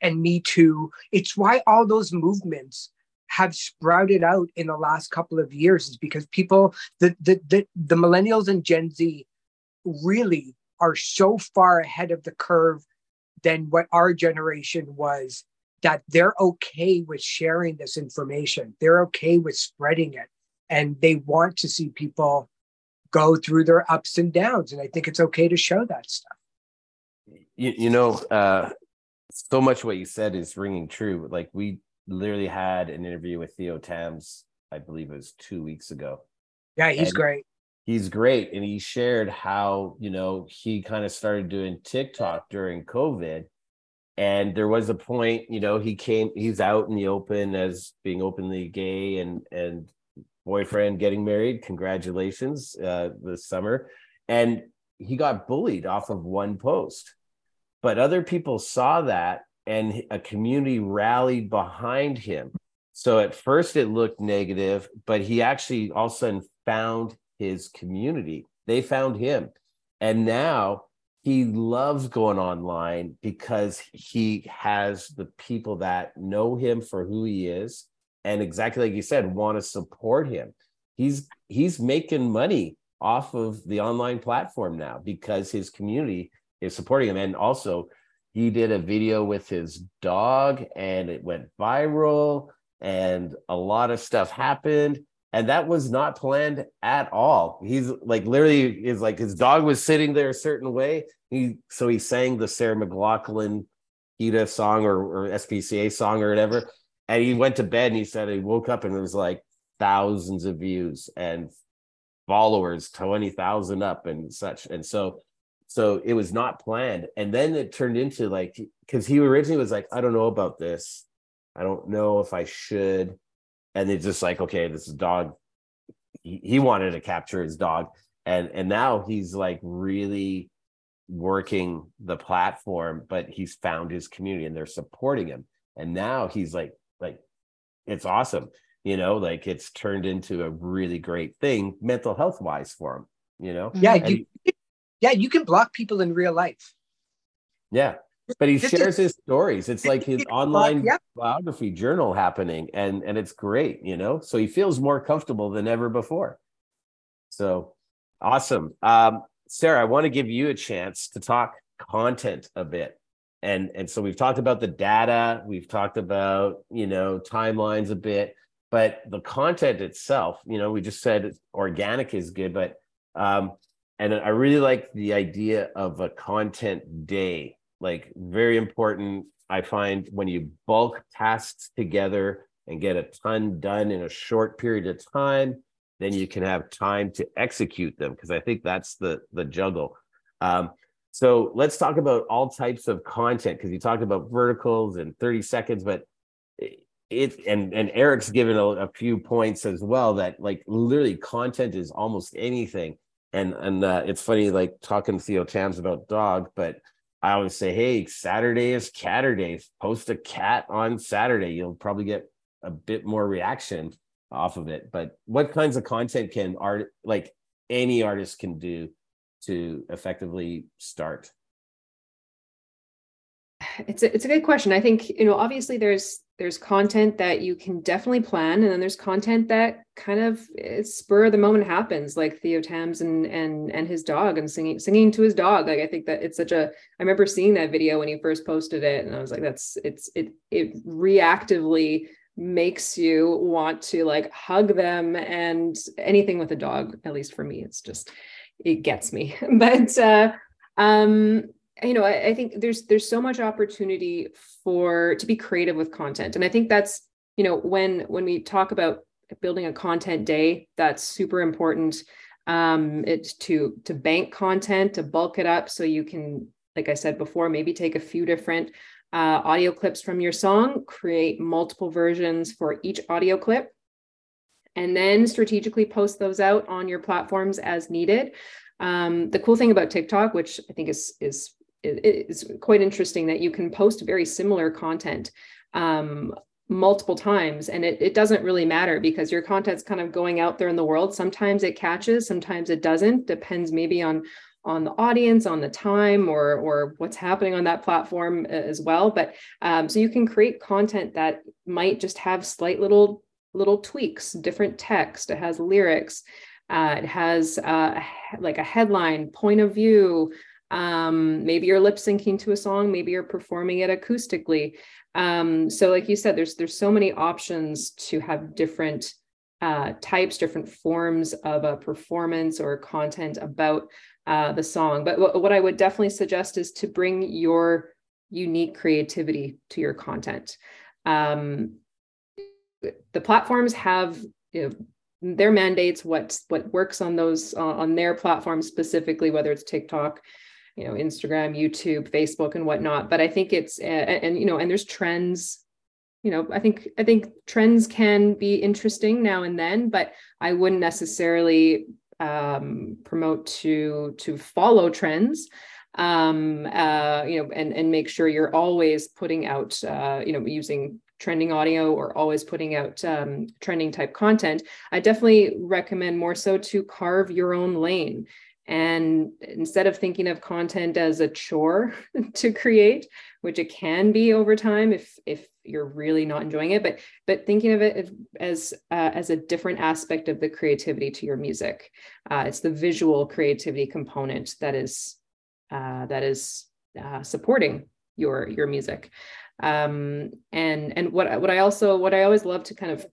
and Me Too. It's why all those movements have sprouted out in the last couple of years is because people, the the the, the millennials and Gen Z, really are so far ahead of the curve than what our generation was that they're okay with sharing this information. They're okay with spreading it. And they want to see people go through their ups and downs. And I think it's okay to show that stuff. You, you know, uh, so much what you said is ringing true. Like we literally had an interview with Theo Tams, I believe it was two weeks ago. Yeah, he's and great. He's great. And he shared how, you know, he kind of started doing TikTok during COVID. And there was a point, you know, he came, he's out in the open as being openly gay and and boyfriend getting married. Congratulations uh, this summer. And he got bullied off of one post. But other people saw that and a community rallied behind him. So at first it looked negative, but he actually all of a sudden found his community. They found him. And now he loves going online because he has the people that know him for who he is and exactly like you said want to support him he's he's making money off of the online platform now because his community is supporting him and also he did a video with his dog and it went viral and a lot of stuff happened and that was not planned at all. He's like literally is like his dog was sitting there a certain way. He so he sang the sarah mclachlan PETA song or, or spca song or whatever. And he went to bed and he said he woke up and it was like thousands of views and followers 20,000 up and such. And so so it was not planned. And then it turned into like cuz he originally was like I don't know about this. I don't know if I should and it's just like okay this is dog he, he wanted to capture his dog. And and now he's like really working the platform but he's found his community and they're supporting him. And now he's like like it's awesome you know like it's turned into a really great thing mental health wise for him you know? Yeah and, you, yeah you can block people in real life. Yeah but he shares his stories. It's like his [LAUGHS] online yeah. biography journal happening and and it's great you know? So he feels more comfortable than ever before. So awesome. Um sara i want to give you a chance to talk content a bit. And and so we've talked about the data we've talked about you know timelines a bit but the content itself you know we just said organic is good but um and i really like the idea of a content day like very important i find when you bulk tasks together and get a ton done in a short period of time then you can have time to execute them because i think that's the the juggle um, so let's talk about all types of content because you talked about verticals and 30 seconds, but it and and Eric's given a, a, few points as well that like literally content is almost anything. And and uh, it's funny like talking to Theo Tams about dog, but I always say, hey, Saturday is Caturday. Post a cat on Saturday. You'll probably get a bit more reaction off of it. But what kinds of content can art like any artist can do to effectively start? It's a, it's a good question. I think you know obviously there's there's content that you can definitely plan, and then there's content that kind of spur of the moment happens, like Theo Tams and and and his dog and singing singing to his dog. Like I think that it's such a. I remember seeing that video when he first posted it, and I was like, that's it's it it reactively makes you want to like hug them and anything with a dog at least for me it's just it gets me. [LAUGHS] but uh, um, you know, I, I think there's there's so much opportunity for to be creative with content, and I think that's you know when when we talk about building a content day, that's super important. Um, it's to to bank content, to bulk it up, so you can, like I said before, maybe take a few different uh, audio clips from your song, create multiple versions for each audio clip, and then strategically post those out on your platforms as needed. Um, the cool thing about TikTok, which I think is is is quite interesting, that you can post very similar content um, multiple times, and it it doesn't really matter because your content's kind of going out there in the world. Sometimes it catches, sometimes it doesn't. Depends maybe on on the audience on the time or or what's happening on that platform as well but um, so you can create content that might just have slight little little tweaks, different text. It has lyrics. Uh, it has uh, like a headline, point of view. Um, maybe you're lip syncing to a song. Maybe you're performing it acoustically. Um, so, like you said, there's there's so many options to have different uh, types, different forms of a performance or content about uh, the song. But w- what I would definitely suggest is to bring your unique creativity to your content. Um, the platforms have you know, their mandates what what works on those uh, on their platforms specifically whether it's tiktok you know instagram youtube facebook and whatnot but i think it's uh, and you know and there's trends you know i think i think trends can be interesting now and then but i wouldn't necessarily um, promote to to follow trends um, uh, you know, and and make sure you're always putting out, uh, you know, using trending audio or always putting out um, trending type content. I definitely recommend more so to carve your own lane. And instead of thinking of content as a chore [LAUGHS] to create, which it can be over time if if you're really not enjoying it, but but thinking of it as uh, as a different aspect of the creativity to your music. Uh, it's the visual creativity component that is uh, that is uh, supporting your your music. Um, and and what what I also what I always love to kind of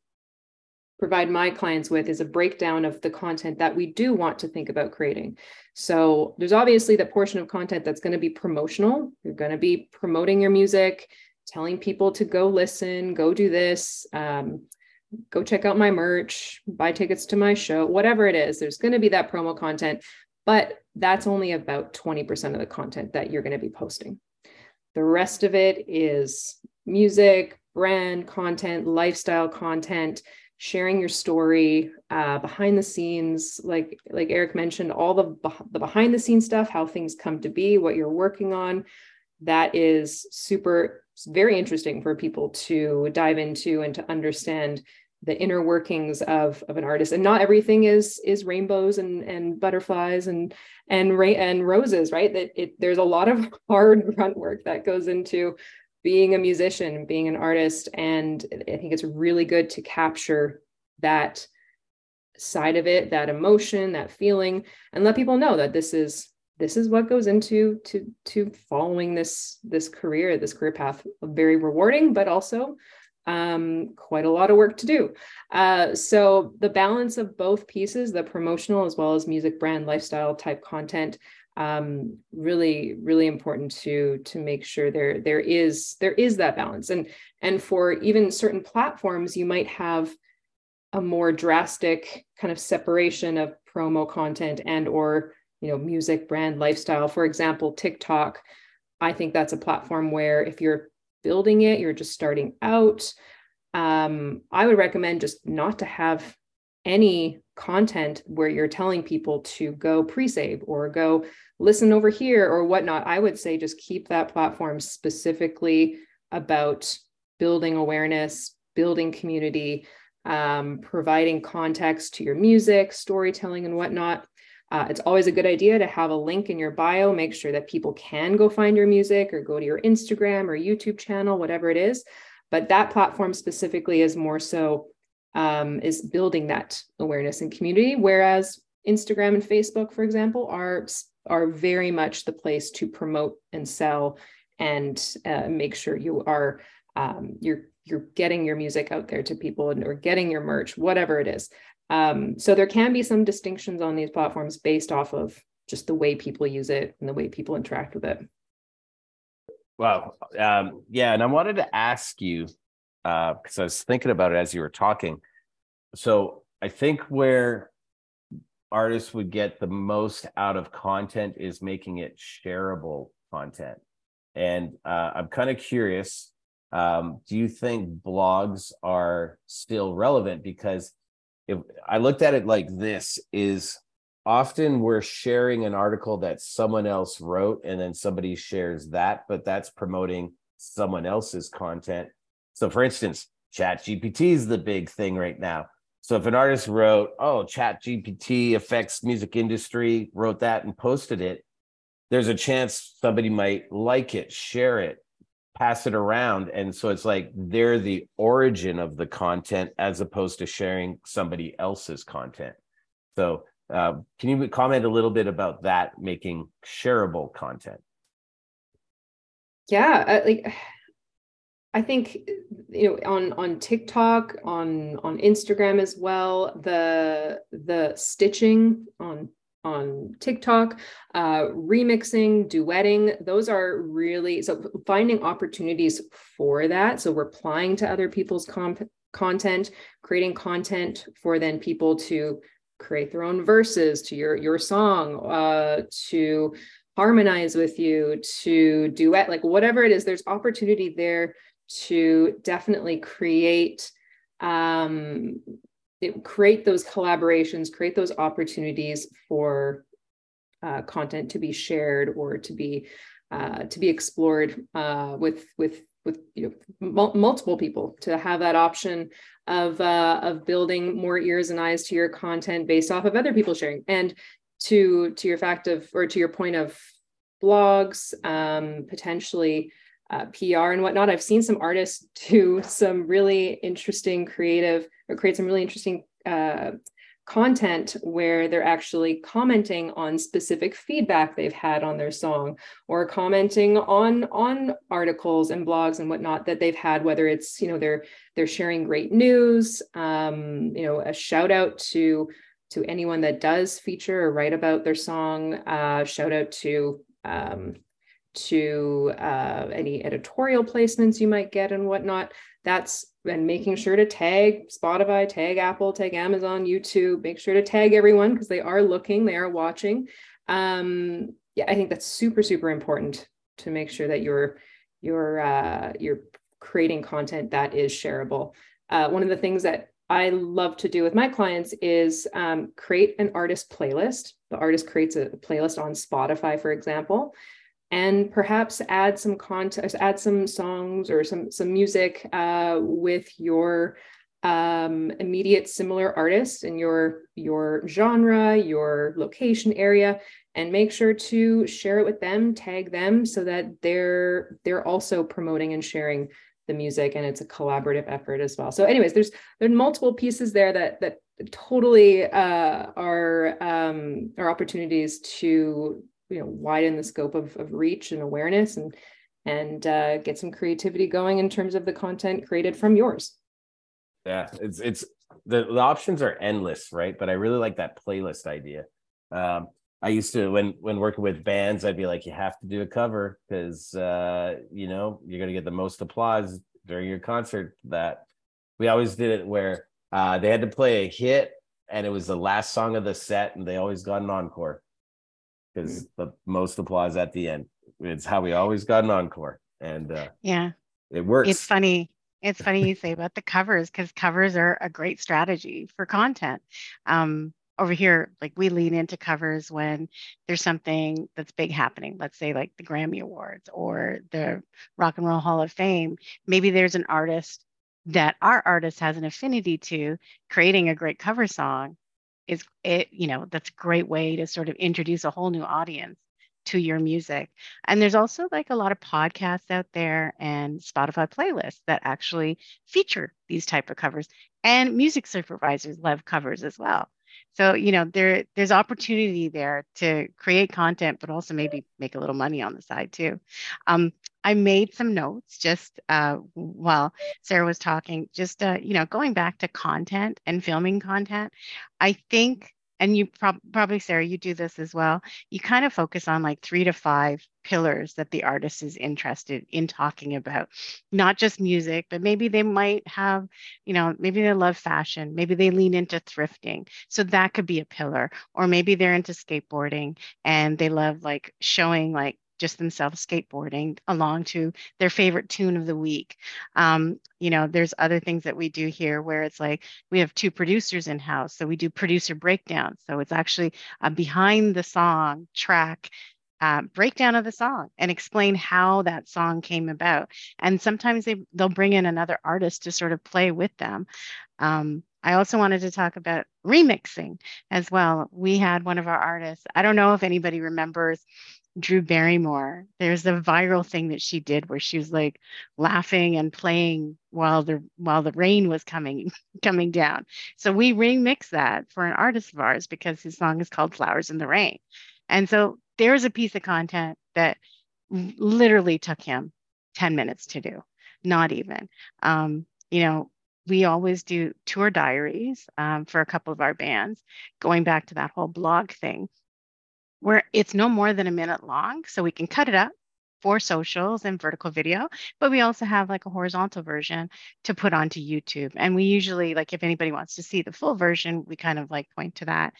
provide my clients with is a breakdown of the content that we do want to think about creating. So there's obviously that portion of content that's going to be promotional. You're going to be promoting your music, telling people to go listen, go do this, um, go check out my merch, buy tickets to my show, whatever it is. There's going to be that promo content, but that's only about 20% of the content that you're going to be posting. The rest of it is music, brand content, lifestyle content, sharing your story uh, behind the scenes like like eric mentioned all the the behind the scenes stuff how things come to be what you're working on. That is super very interesting for people to dive into and to understand the inner workings of, of an artist. And not everything is is rainbows and and butterflies and and ra- and roses right? That it there's a lot of [LAUGHS] hard grunt work that goes into being a musician, being an artist. And I think it's really good to capture that side of it, that emotion, that feeling, and let people know that this is this is what goes into to to following this this career, this career path. Very rewarding, but also um, quite a lot of work to do. Uh, so the balance of both pieces, the promotional as well as music brand lifestyle type content, um, really really important to to make sure there there is there is that balance. And and for even certain platforms you might have a more drastic kind of separation of promo content and or you know music brand lifestyle. For example tiktok i think that's a platform where if you're building it you're just starting out um, i would recommend just not to have any content where you're telling people to go pre-save or go listen over here or whatnot, I would say just keep that platform specifically about building awareness, building community, um, providing context to your music, storytelling, and whatnot. Uh, it's always a good idea to have a link in your bio. Make sure that people can go find your music or go to your Instagram or YouTube channel, whatever it is. But that platform specifically is more so um, is building that awareness and community. Whereas Instagram and Facebook, for example, are are very much the place to promote and sell and uh, make sure you are um, you're you're getting your music out there to people and, or getting your merch, whatever it is. Um, so there can be some distinctions on these platforms based off of just the way people use it and the way people interact with it. Wow. Um, yeah, and I wanted to ask you because uh, I was thinking about it as you were talking. So I think where artists would get the most out of content is making it shareable content. And uh, I'm kind of curious um, do you think blogs are still relevant? Because if I looked at it like this, is often we're sharing an article that someone else wrote and then somebody shares that, but that's promoting someone else's content. So, for instance, Chat GPT is the big thing right now. So if an artist wrote, "Oh, Chat GPT affects music industry," wrote that and posted it, there's a chance somebody might like it, share it, pass it around, and so it's like they're the origin of the content as opposed to sharing somebody else's content. So, uh, can you comment a little bit about that making shareable content? Yeah, uh, like I think you know on on TikTok, on on Instagram as well, the the stitching on on TikTok, uh, remixing, duetting, those are really so finding opportunities for that. So replying to other people's comp- content, creating content for then people to create their own verses to your your song, uh, to harmonize with you, to duet, like whatever it is. There's opportunity there to definitely create um, it, create those collaborations, create those opportunities for uh, content to be shared or to be uh, to be explored uh, with with with you know, multiple people to have that option of uh, of building more ears and eyes to your content based off of other people sharing. And to to your fact of or to your point of blogs um, potentially uh, PR and whatnot. I've seen some artists do some really interesting creative or create some really interesting uh, content where they're actually commenting on specific feedback they've had on their song or commenting on on articles and blogs and whatnot that they've had whether it's you know they're they're sharing great news um, you know a shout out to to anyone that does feature or write about their song uh, shout out to um, to uh, any editorial placements you might get and whatnot. That's and making sure to tag Spotify, tag Apple, tag Amazon, YouTube. Make sure to tag everyone because they are looking, they are watching. Um, yeah, I think that's super super important to make sure that you're you're uh, you're creating content that is shareable. Uh, one of the things that I love to do with my clients is um, create an artist playlist. The artist creates a playlist on Spotify, for example, and perhaps add some content, add some songs or some some music uh, with your um, immediate similar artists in your your genre, your location area, and make sure to share it with them, tag them, so that they're they're also promoting and sharing the music, and it's a collaborative effort as well. So, anyways, there's there's multiple pieces there that that totally uh, are um, are opportunities to you know widen the scope of, of reach and awareness and and uh, get some creativity going in terms of the content created from yours. Yeah it's it's the, the options are endless right? But i really like that playlist idea. Um, i used to when when working with bands i'd be like you have to do a cover because uh, you know you're going to get the most applause during your concert. That we always did it where uh, they had to play a hit and it was the last song of the set and they always got an encore because mm-hmm. the most applause at the end. It's how we always got an encore, and uh, yeah, it works. It's funny. It's [LAUGHS] funny you say about the covers because covers are a great strategy for content. Um, over here, like we lean into covers when there's something that's big happening. Let's say like the Grammy Awards or the Rock and Roll Hall of Fame. Maybe there's an artist that our artist has an affinity to creating a great cover song is it you know that's a great way to sort of introduce a whole new audience to your music. And there's also like a lot of podcasts out there and spotify playlists that actually feature these type of covers. And music supervisors love covers as well. So you know there there's opportunity there to create content but also maybe make a little money on the side too. Um, I made some notes just uh, while Sara was talking, just, uh, you know, going back to content and filming content. I think, and you prob- probably, Sara, you do this as well. You kind of focus on like three to five pillars that the artist is interested in talking about, not just music, but maybe they might have, you know, maybe they love fashion, maybe they lean into thrifting. So that could be a pillar. Or maybe they're into skateboarding and they love like showing like just themselves skateboarding along to their favorite tune of the week. Um, you know, there's other things that we do here where it's like we have two producers in house. So we do producer breakdowns. So it's actually behind the song track uh, breakdown of the song and explain how that song came about. And sometimes they they'll bring in another artist to sort of play with them. Um, I also wanted to talk about remixing as well. We had one of our artists. I don't know if anybody remembers Drew Barrymore. There's a viral thing that she did where she was like laughing and playing while the while the rain was coming [LAUGHS] coming down. So we remix that for an artist of ours because his song is called Flowers in the Rain. And so there's a piece of content that literally took him 10 minutes to do, not even. Um, you know, we always do tour diaries um, for a couple of our bands, going back to that whole blog thing where it's no more than a minute long. So we can cut it up for socials and vertical video, but we also have like a horizontal version to put onto YouTube. And we usually like if anybody wants to see the full version, we kind of like point to that.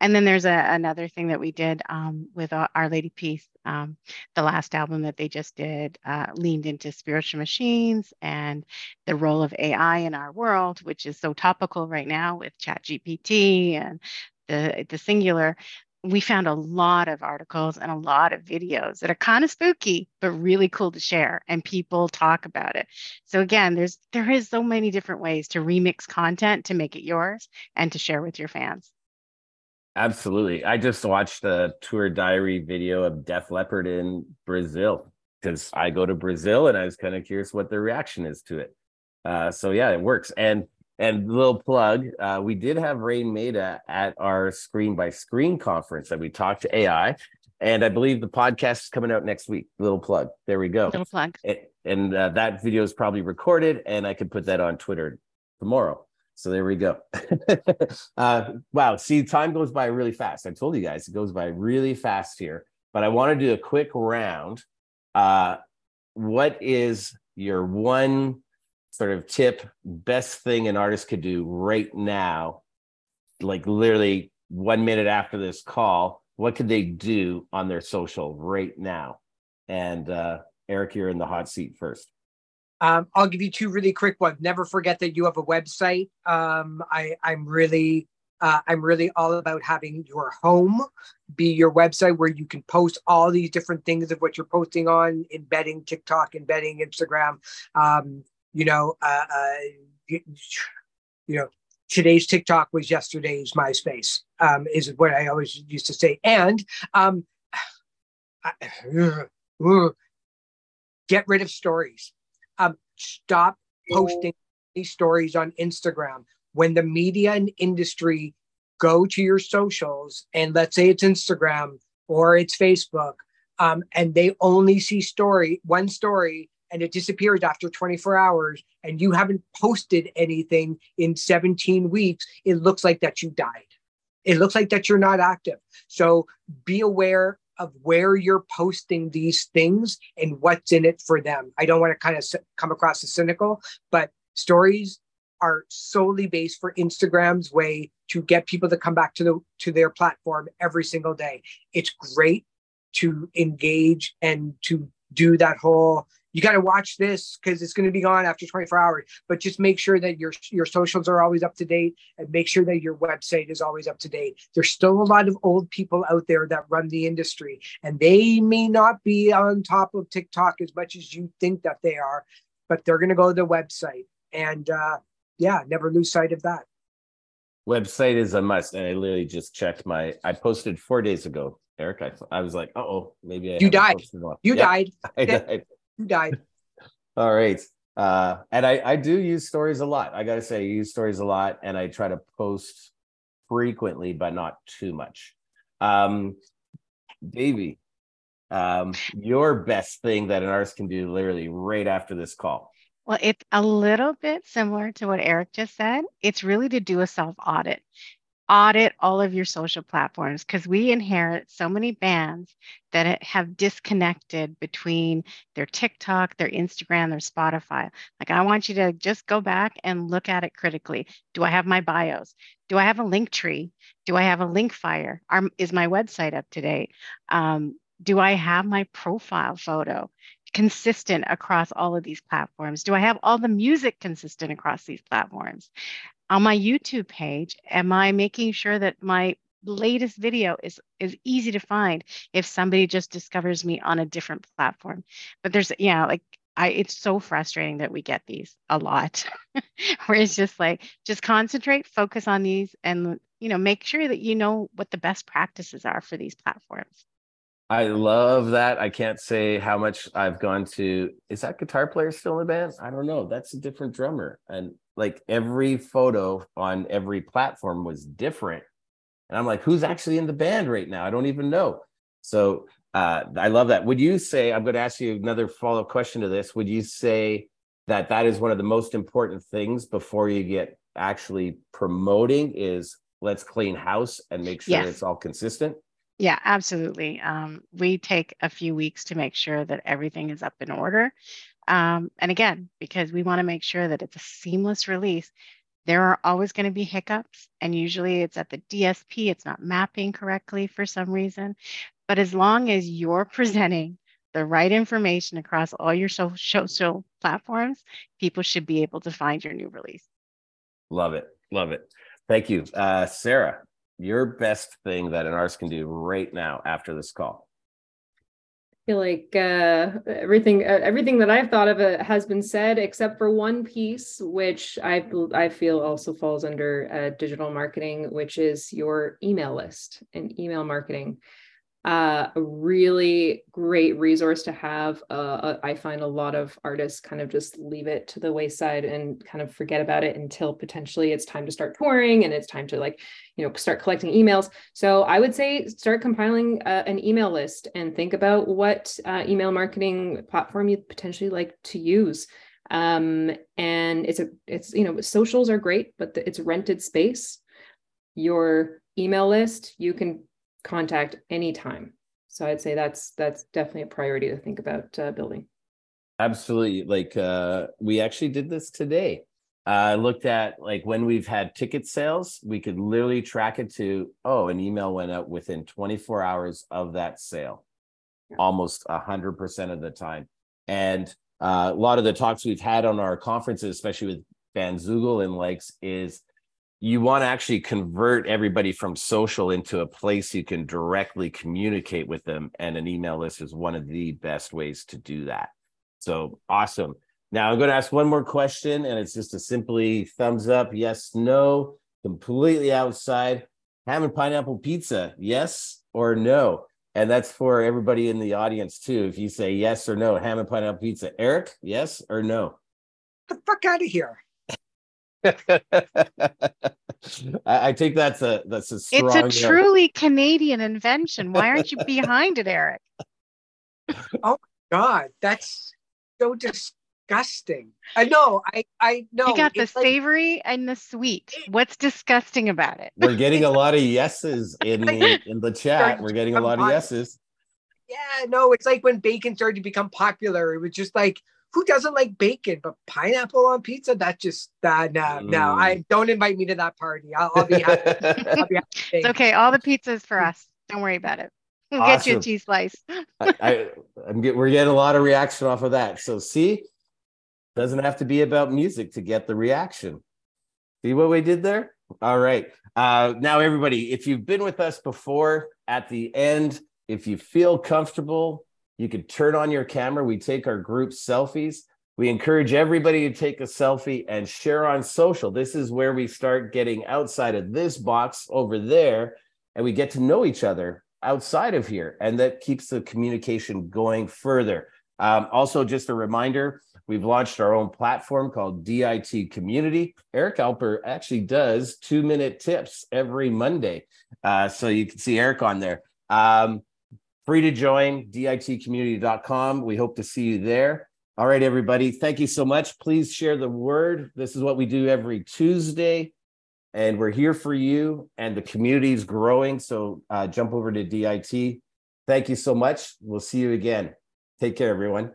And then there's a, another thing that we did um, with Our Lady Peace, um, the last album that they just did, uh, leaned into spiritual machines and the role of AI in our world, which is so topical right now with ChatGPT and the the singular we found a lot of articles and a lot of videos that are kind of spooky but really cool to share and people talk about it. So again there's there is so many different ways to remix content to make it yours and to share with your fans. Absolutely. I just watched the tour diary video of def leppard in brazil because i go to brazil and i was kind of curious what their reaction is to it. Uh, so yeah it works. And and little plug, uh, we did have Raine Maida at our screen by screen conference that we talked to AI. And I believe the podcast is coming out next week. Little plug. There we go. Little plug. And, and uh, that video is probably recorded, and I could put that on Twitter tomorrow. So there we go. [LAUGHS] uh, wow. See, time goes by really fast. I told you guys it goes by really fast here. But I want to do a quick round. Uh, what is your one sort of tip, best thing an artist could do right now, like literally one minute after this call, what could they do on their social right now? And uh, Eric, you're in the hot seat first. Um, I'll give you two really quick ones. Never forget that you have a website. Um, I, I'm really, uh, I'm really all about having your home be your website where you can post all these different things of what you're posting on, embedding TikTok, embedding Instagram. Um, you know, uh, uh, you, you, know, today's TikTok was yesterday's MySpace, um, is what I always used to say. And um, [SIGHS] I, [SIGHS] uh, get rid of stories. Um, stop posting stories on Instagram. When the media and industry go to your socials, and let's say it's Instagram or it's Facebook, um, and they only see story one story and it disappears after 24 hours and you haven't posted anything in 17 weeks, it looks like that you died. It looks like that you're not active. So be aware of where you're posting these things and what's in it for them. I don't want to kind of come across as cynical, but stories are solely based for Instagram's way to get people to come back to the to their platform every single day. It's great to engage and to do that whole you got to watch this because it's going to be gone after 24 hours but just make sure that your your socials are always up to date and make sure that your website is always up to date. There's still a lot of old people out there that run the industry and they may not be on top of tiktok as much as you think that they are but they're going to go to the website and uh, yeah never lose sight of that. Website is a must and i literally just checked my i posted four days ago eric. I, I was like oh maybe I you died. you yep, died. [LAUGHS] I died died. [LAUGHS] All right. Uh, and I, I do use stories a lot. I got to say, I use stories a lot and I try to post frequently, but not too much. Um, Devi, um, your best thing that an artist can do literally right after this call. Well, it's a little bit similar to what Eric just said. It's really to do a self audit audit all of your social platforms because we inherit so many bands that have disconnected between their TikTok, their Instagram, their Spotify. Like, I want you to just go back and look at it critically. Do I have my bios? Do I have a Linktree? Do I have a Linkfire? Are, is my website up to date? Um, do I have my profile photo consistent across all of these platforms? Do I have all the music consistent across these platforms? On my YouTube page, am I making sure that my latest video is is easy to find if somebody just discovers me on a different platform? But there's yeah, like I it's so frustrating that we get these a lot. [LAUGHS] Where it's just like just concentrate, focus on these and you know, make sure that you know what the best practices are for these platforms. I love that. I can't say how much I've gone to. Is that guitar player still in the band? I don't know. That's a different drummer. And like every photo on every platform was different. And I'm like, who's actually in the band right now? I don't even know. So uh, I love that. Would you say, I'm going to ask you another follow up question to this. Would you say that that is one of the most important things before you get actually promoting is let's clean house and make sure yes. it's all consistent? Yeah, absolutely. Um, we take a few weeks to make sure that everything is up in order. Um, and again, because we want to make sure that it's a seamless release, there are always going to be hiccups. And usually it's at the DSP, it's not mapping correctly for some reason. But as long as you're [LAUGHS] presenting the right information across all your social platforms, people should be able to find your new release. Love it. Love it. Thank you. Uh, Sara, your best thing that an artist can do right now after this call? Feel like uh, everything uh, everything that I've thought of uh, has been said, except for one piece, which I I feel also falls under uh, digital marketing, which is your email list and email marketing uh, a really great resource to have. Uh, I find a lot of artists kind of just leave it to the wayside and kind of forget about it until potentially it's time to start touring and it's time to like, you know, start collecting emails. So I would say start compiling uh, an email list and think about what uh, email marketing platform you'd potentially like to use. Um, and it's a, it's you know, socials are great, but the, it's rented space. Your email list, you can contact anytime. So I'd say that's that's definitely a priority to think about uh, building. Absolutely. Like uh, we actually did this today. I uh, looked at like when we've had ticket sales, we could literally track it to oh, an email went out within 24 hours of that sale, yeah. almost hundred percent of the time. And uh, a lot of the talks we've had on our conferences, especially with Bandzoogle and likes, is you want to actually convert everybody from social into a place you can directly communicate with them and an email list is one of the best ways to do that. So awesome. Now i'm going to ask one more question and it's just a simply thumbs up yes no completely outside. Ham and pineapple pizza yes or no? And that's for everybody in the audience too. If you say yes or no ham and pineapple pizza eric yes or no? Get the fuck out of here [LAUGHS] I, I think that's a that's a strong. It's a truly Canadian invention. Why aren't you behind it, Eric? [LAUGHS] oh God, that's so disgusting. I know. I I know. You got the savory and the sweet. What's disgusting about it? We're getting a lot of [LAUGHS] yeses in the in the chat. We're getting a lot of yeses. Yeah, no, it's like when bacon started to become popular. It was just like who doesn't like bacon? But pineapple on pizza, that just uh, no, mm. no. I don't invite me to that party. I'll, I'll be happy. [LAUGHS] I'll be happy it's okay. All the pizzas for us. Don't worry about it. We'll awesome. get you a cheese slice. [LAUGHS] I, I, am get, we're getting a lot of reaction off of that. So see, doesn't have to be about music to get the reaction. See what we did there? All right. Uh, now, everybody, if you've been with us before, at the end, if you feel comfortable, you could turn on your camera. We take our group selfies. We encourage everybody to take a selfie and share on social. This is where we start getting outside of this box over there and we get to know each other outside of here. And that keeps the communication going further. Um, also, just a reminder we've launched our own platform called DIT Community. Eric Alper actually does two minute tips every Monday. Uh, so you can see Eric on there. Um, Free to join, ditcommunity.com. We hope to see you there. All right, everybody. Thank you so much. Please share the word. This is what we do every Tuesday, and we're here for you. And the community is growing. So uh, jump over to DIT. Thank you so much. We'll see you again. Take care, everyone.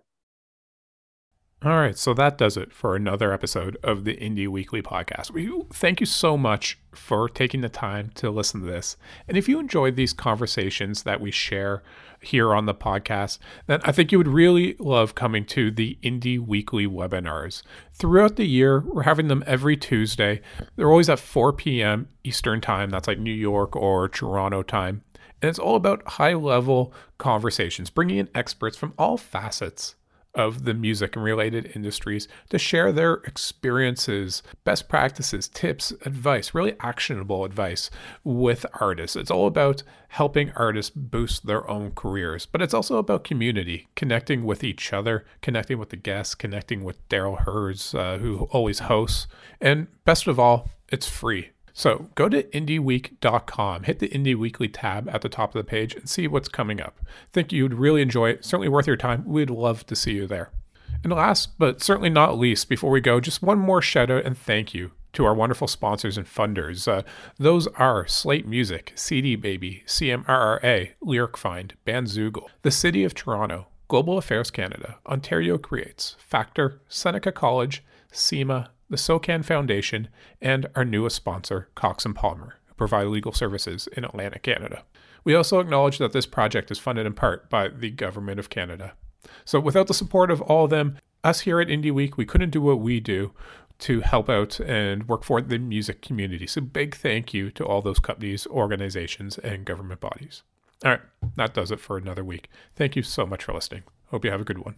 All right, so that does it for another episode of the Indie Weekly podcast. We thank you so much for taking the time to listen to this. And if you enjoyed these conversations that we share here on the podcast, then I think you would really love coming to the Indie Weekly webinars. Throughout the year, we're having them every Tuesday. They're always at 4 p.m. Eastern Time. That's like New York or Toronto time. And it's all about high level conversations, bringing in experts from all facets of the music and related industries to share their experiences, best practices, tips, advice, really actionable advice with artists. It's all about helping artists boost their own careers, but it's also about community, connecting with each other, connecting with the guests, connecting with Darryl Hurs, uh, who always hosts. And best of all, it's free. So go to indieweek.com, hit the Indie Weekly tab at the top of the page, and see what's coming up. think you'd really enjoy it. Certainly worth your time. We'd love to see you there. And last, but certainly not least, before we go, just one more shout out and thank you to our wonderful sponsors and funders. Uh, those are Slaight Music, CD Baby, CMRRA, LyricFind, Bandzoogle, the City of Toronto, Global Affairs Canada, Ontario Creates, Factor, Seneca College, CIMA, the SOCAN Foundation, and our newest sponsor, Cox and Palmer, who provide legal services in Atlantic Canada. We also acknowledge that this project is funded in part by the Government of Canada. So, without the support of all of them, us here at Indie Week, we couldn't do what we do to help out and work for the music community. So, big thank you to all those companies, organizations, and government bodies. All right, that does it for another week. Thank you so much for listening. Hope you have a good one.